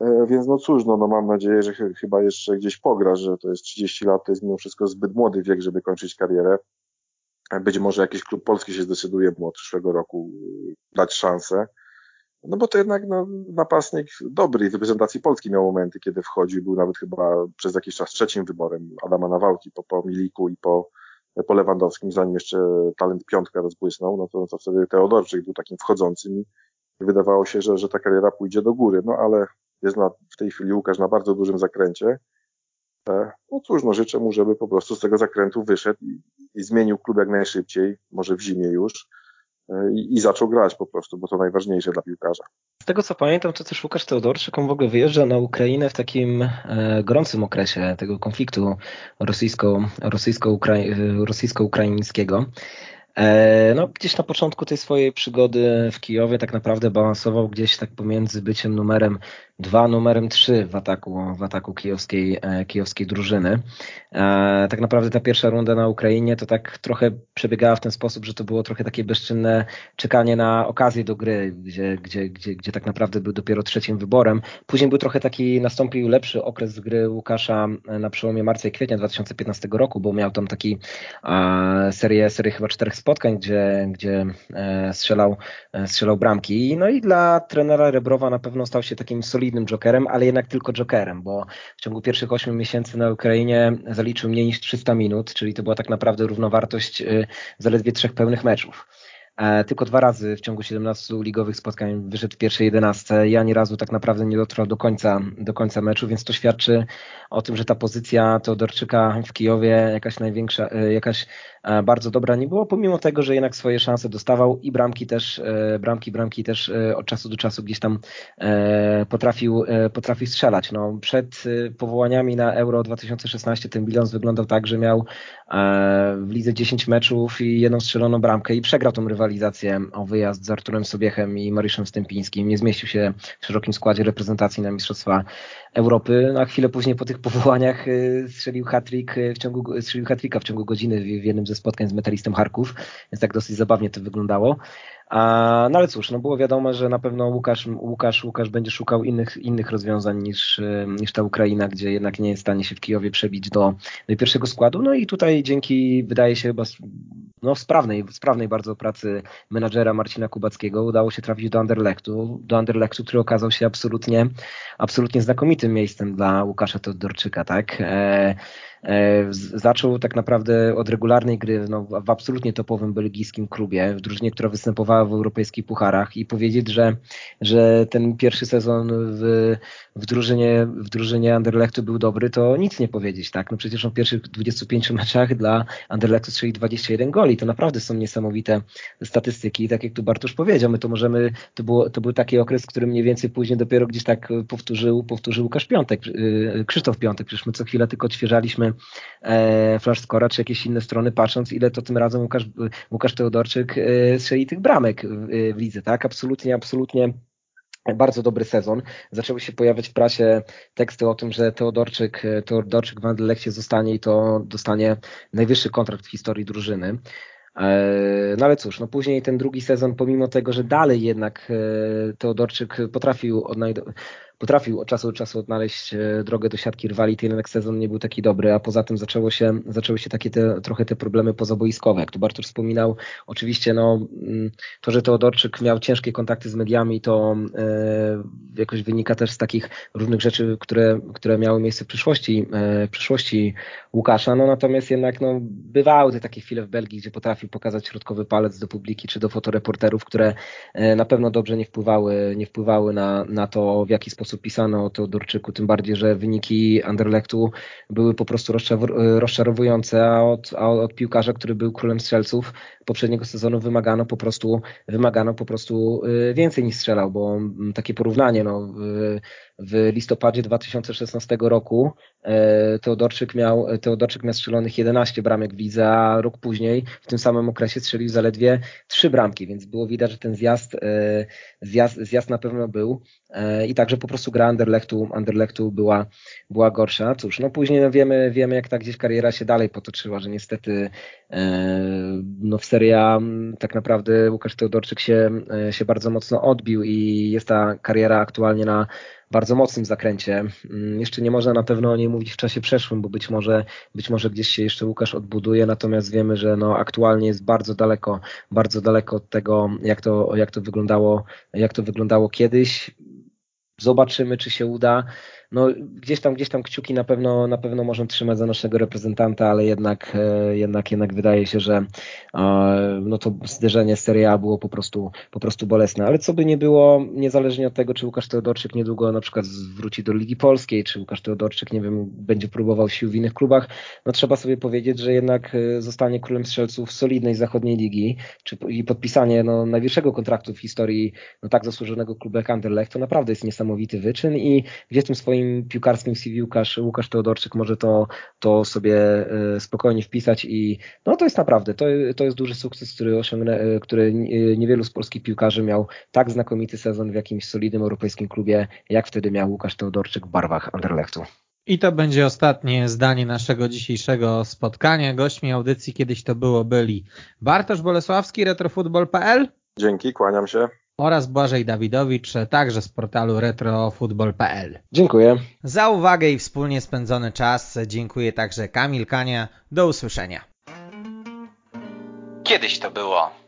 E, więc no cóż, no, no mam nadzieję, że ch chyba jeszcze gdzieś pogra, że to jest 30 lat, to jest mimo wszystko zbyt młody wiek, żeby kończyć karierę. E, być może jakiś klub polski się zdecyduje od przyszłego roku e, dać szansę. No bo to jednak no, napastnik dobry w reprezentacji Polski miał momenty, kiedy wchodził, był nawet chyba przez jakiś czas trzecim wyborem Adama Nawałki po, po Miliku i po, po Lewandowskim, zanim jeszcze talent piątka rozbłysnął, no to, to wtedy Teodorczyk był takim wchodzącym i wydawało się, że, że ta kariera pójdzie do góry, no ale jest na, w tej chwili Łukasz na bardzo dużym zakręcie. E, no cóż, no życzę mu, żeby po prostu z tego zakrętu wyszedł i, i zmienił klub jak najszybciej, może w zimie już, i, i, zaczął grać po prostu, bo to najważniejsze dla piłkarza. Z tego co pamiętam, to też Łukasz Teodorczyk, on w ogóle wyjeżdża na Ukrainę w takim e, gorącym okresie tego konfliktu rosyjsko, rosyjsko-ukraińskiego. rosyjsko ukraińskiego E, no, gdzieś na początku tej swojej przygody w Kijowie tak naprawdę balansował gdzieś tak pomiędzy byciem numerem dwa, numerem trzy w ataku, w ataku kijowskiej, e, kijowskiej drużyny. E, tak naprawdę ta pierwsza runda na Ukrainie to tak trochę przebiegała w ten sposób, że to było trochę takie bezczynne czekanie na okazję do gry, gdzie, gdzie, gdzie, gdzie tak naprawdę był dopiero trzecim wyborem. Później był trochę taki, nastąpił lepszy okres gry Łukasza na przełomie marca i kwietnia 2015 roku, bo miał tam taki serię, serię chyba czterech spotkań, gdzie, gdzie e, strzelał, e, strzelał bramki. No i dla trenera Rebrowa na pewno stał się takim solidnym jokerem, ale jednak tylko jokerem, bo w ciągu pierwszych 8 miesięcy na Ukrainie zaliczył mniej niż 300 minut, czyli to była tak naprawdę równowartość e, zaledwie trzech pełnych meczów. Tylko dwa razy w ciągu 17 ligowych spotkań wyszedł w pierwszej 11 i ani razu tak naprawdę nie dotrwał do końca, do końca meczu, więc to świadczy o tym, że ta pozycja Teodorczyka w Kijowie jakaś największa, jakaś E, bardzo dobra nie było, pomimo tego, że jednak swoje szanse dostawał i bramki też, e, bramki, bramki też e, od czasu do czasu gdzieś tam potrafił, potrafił strzelać. No, przed powołaniami na Euro 2016 ten bilans wyglądał tak, że miał w lidze 10 meczów i jedną strzeloną bramkę i przegrał tą rywalizację o wyjazd z Arturem Sobiechem i Mariuszem Stępińskim. Nie zmieścił się w szerokim składzie reprezentacji na Mistrzostwa Europy. Na chwilę później po tych <laughs> powołaniach strzelił hat-trick w ciągu, strzelił hat w ciągu godziny w jednym ze spotkań z metalistem Harków, więc tak dosyć zabawnie to wyglądało. A, no ale cóż, no było wiadomo, że na pewno Łukasz, Łukasz, Łukasz będzie szukał innych, innych rozwiązań niż, niż ta Ukraina, gdzie jednak nie jest w stanie się w Kijowie przebić do, do pierwszego składu. No i tutaj dzięki, wydaje się chyba no, sprawnej, sprawnej bardzo pracy menadżera Marcina Kubackiego udało się trafić do Anderlechtu, do Anderlechtu, który okazał się absolutnie, absolutnie znakomitym miejscem dla Łukasza Todorczyka, tak? E, zaczął tak naprawdę od regularnej gry no, w absolutnie topowym belgijskim klubie, w drużynie, która występowała w europejskich pucharach i powiedzieć, że, że ten pierwszy sezon w, w, drużynie, w drużynie Anderlechtu był dobry, to nic nie powiedzieć, tak? No przecież w pierwszych 25 meczach dla Anderlechtu strzeli 21 goli, to naprawdę są niesamowite statystyki, tak jak tu Bartosz powiedział, my to możemy, to, było, to był taki okres, który mniej więcej później dopiero gdzieś tak powtórzył, powtórzył Łukasz Piątek, y, Krzysztof Piątek, przecież my co chwilę tylko odświeżaliśmy e, Flashscora czy jakieś inne strony, patrząc ile to tym razem Łukasz, Łukasz Teodorczyk e, strzeli tych bramek w, w lidze, tak? Absolutnie, absolutnie bardzo dobry sezon. Zaczęły się pojawiać w prasie teksty o tym, że Teodorczyk, Teodorczyk w Anderlechcie zostanie i to dostanie najwyższy kontrakt w historii drużyny. E, no ale cóż, no później ten drugi sezon, pomimo tego, że dalej jednak e, Teodorczyk potrafił odnajdować potrafił od czasu do czasu odnaleźć e, drogę do siatki rywali, ten jednak sezon nie był taki dobry, a poza tym zaczęło się, zaczęły się takie te, trochę te problemy pozaboiskowe. Jak tu Bartosz wspominał, oczywiście no, mm, to, że Teodorczyk miał ciężkie kontakty z mediami, to e, jakoś wynika też z takich różnych rzeczy, które, które miały miejsce w przyszłości, e, w przyszłości Łukasza, no natomiast jednak no, bywały te takie chwile w Belgii, gdzie potrafił pokazać środkowy palec do publiki czy do fotoreporterów, które e, na pewno dobrze nie wpływały, nie wpływały na, na to, w jaki sposób pisano o Teodorczyku, tym bardziej, że wyniki Anderlechtu były po prostu rozczarowujące, a od, a od piłkarza, który był królem strzelców poprzedniego sezonu wymagano po prostu, wymagano po prostu y, więcej niż strzelał, bo mm, takie porównanie, no, w listopadzie 2016 roku e, Teodorczyk miał, Teodorczyk miał strzelonych 11 bramek w lidze, a rok później w tym samym okresie strzelił zaledwie 3 bramki, więc było widać, że ten zjazd, e, zjazd, zjazd na pewno był e, i także po prostu gra Anderlechtu, Anderlechtu była, była gorsza. Cóż, no później no wiemy, wiemy jak ta gdzieś kariera się dalej potoczyła, że niestety no w Serie A tak naprawdę Łukasz Teodorczyk się, się bardzo mocno odbił i jest ta kariera aktualnie na bardzo mocnym zakręcie. Mm, jeszcze nie można na pewno o niej mówić w czasie przeszłym, bo być może, być może gdzieś się jeszcze Łukasz odbuduje, natomiast wiemy, że no aktualnie jest bardzo daleko, bardzo daleko od tego, jak to, jak to wyglądało, jak to wyglądało kiedyś. Zobaczymy, czy się uda no gdzieś tam, gdzieś tam kciuki na pewno, na pewno możemy trzymać za naszego reprezentanta, ale jednak, e, jednak, jednak wydaje się, że e, no to zderzenie z Serie A było po prostu, po prostu bolesne. Ale co by nie było, niezależnie od tego, czy Łukasz Teodorczyk niedługo na przykład wróci do Ligi Polskiej, czy Łukasz Teodorczyk, nie wiem, będzie próbował sił w innych klubach, no trzeba sobie powiedzieć, że jednak e, zostanie królem strzelców solidnej zachodniej ligi, czy i podpisanie no, najwyższego kontraktu w historii no, tak zasłużonego klubu jak Anderlecht, to naprawdę jest niesamowity wyczyn i gdzie w tym swoim swoim piłkarskim CV Łukasz, Łukasz Teodorczyk może to, to sobie e, spokojnie wpisać i no to jest naprawdę, to, to jest duży sukces, który osiągnę, e, który niewielu z polskich piłkarzy miał tak znakomity sezon w jakimś solidnym europejskim klubie, jak wtedy miał Łukasz Teodorczyk w barwach Anderlechtu. I to będzie ostatnie zdanie naszego dzisiejszego spotkania. Gośćmi audycji kiedyś to było byli Bartosz Bolesławski, retrofutbol.pl. Dzięki, kłaniam się oraz Błażej Dawidowicz, także z portalu retrofutbol.pl. Dziękuję. Za uwagę i wspólnie spędzony czas dziękuję także Kamil Kania. Do usłyszenia. Kiedyś to było.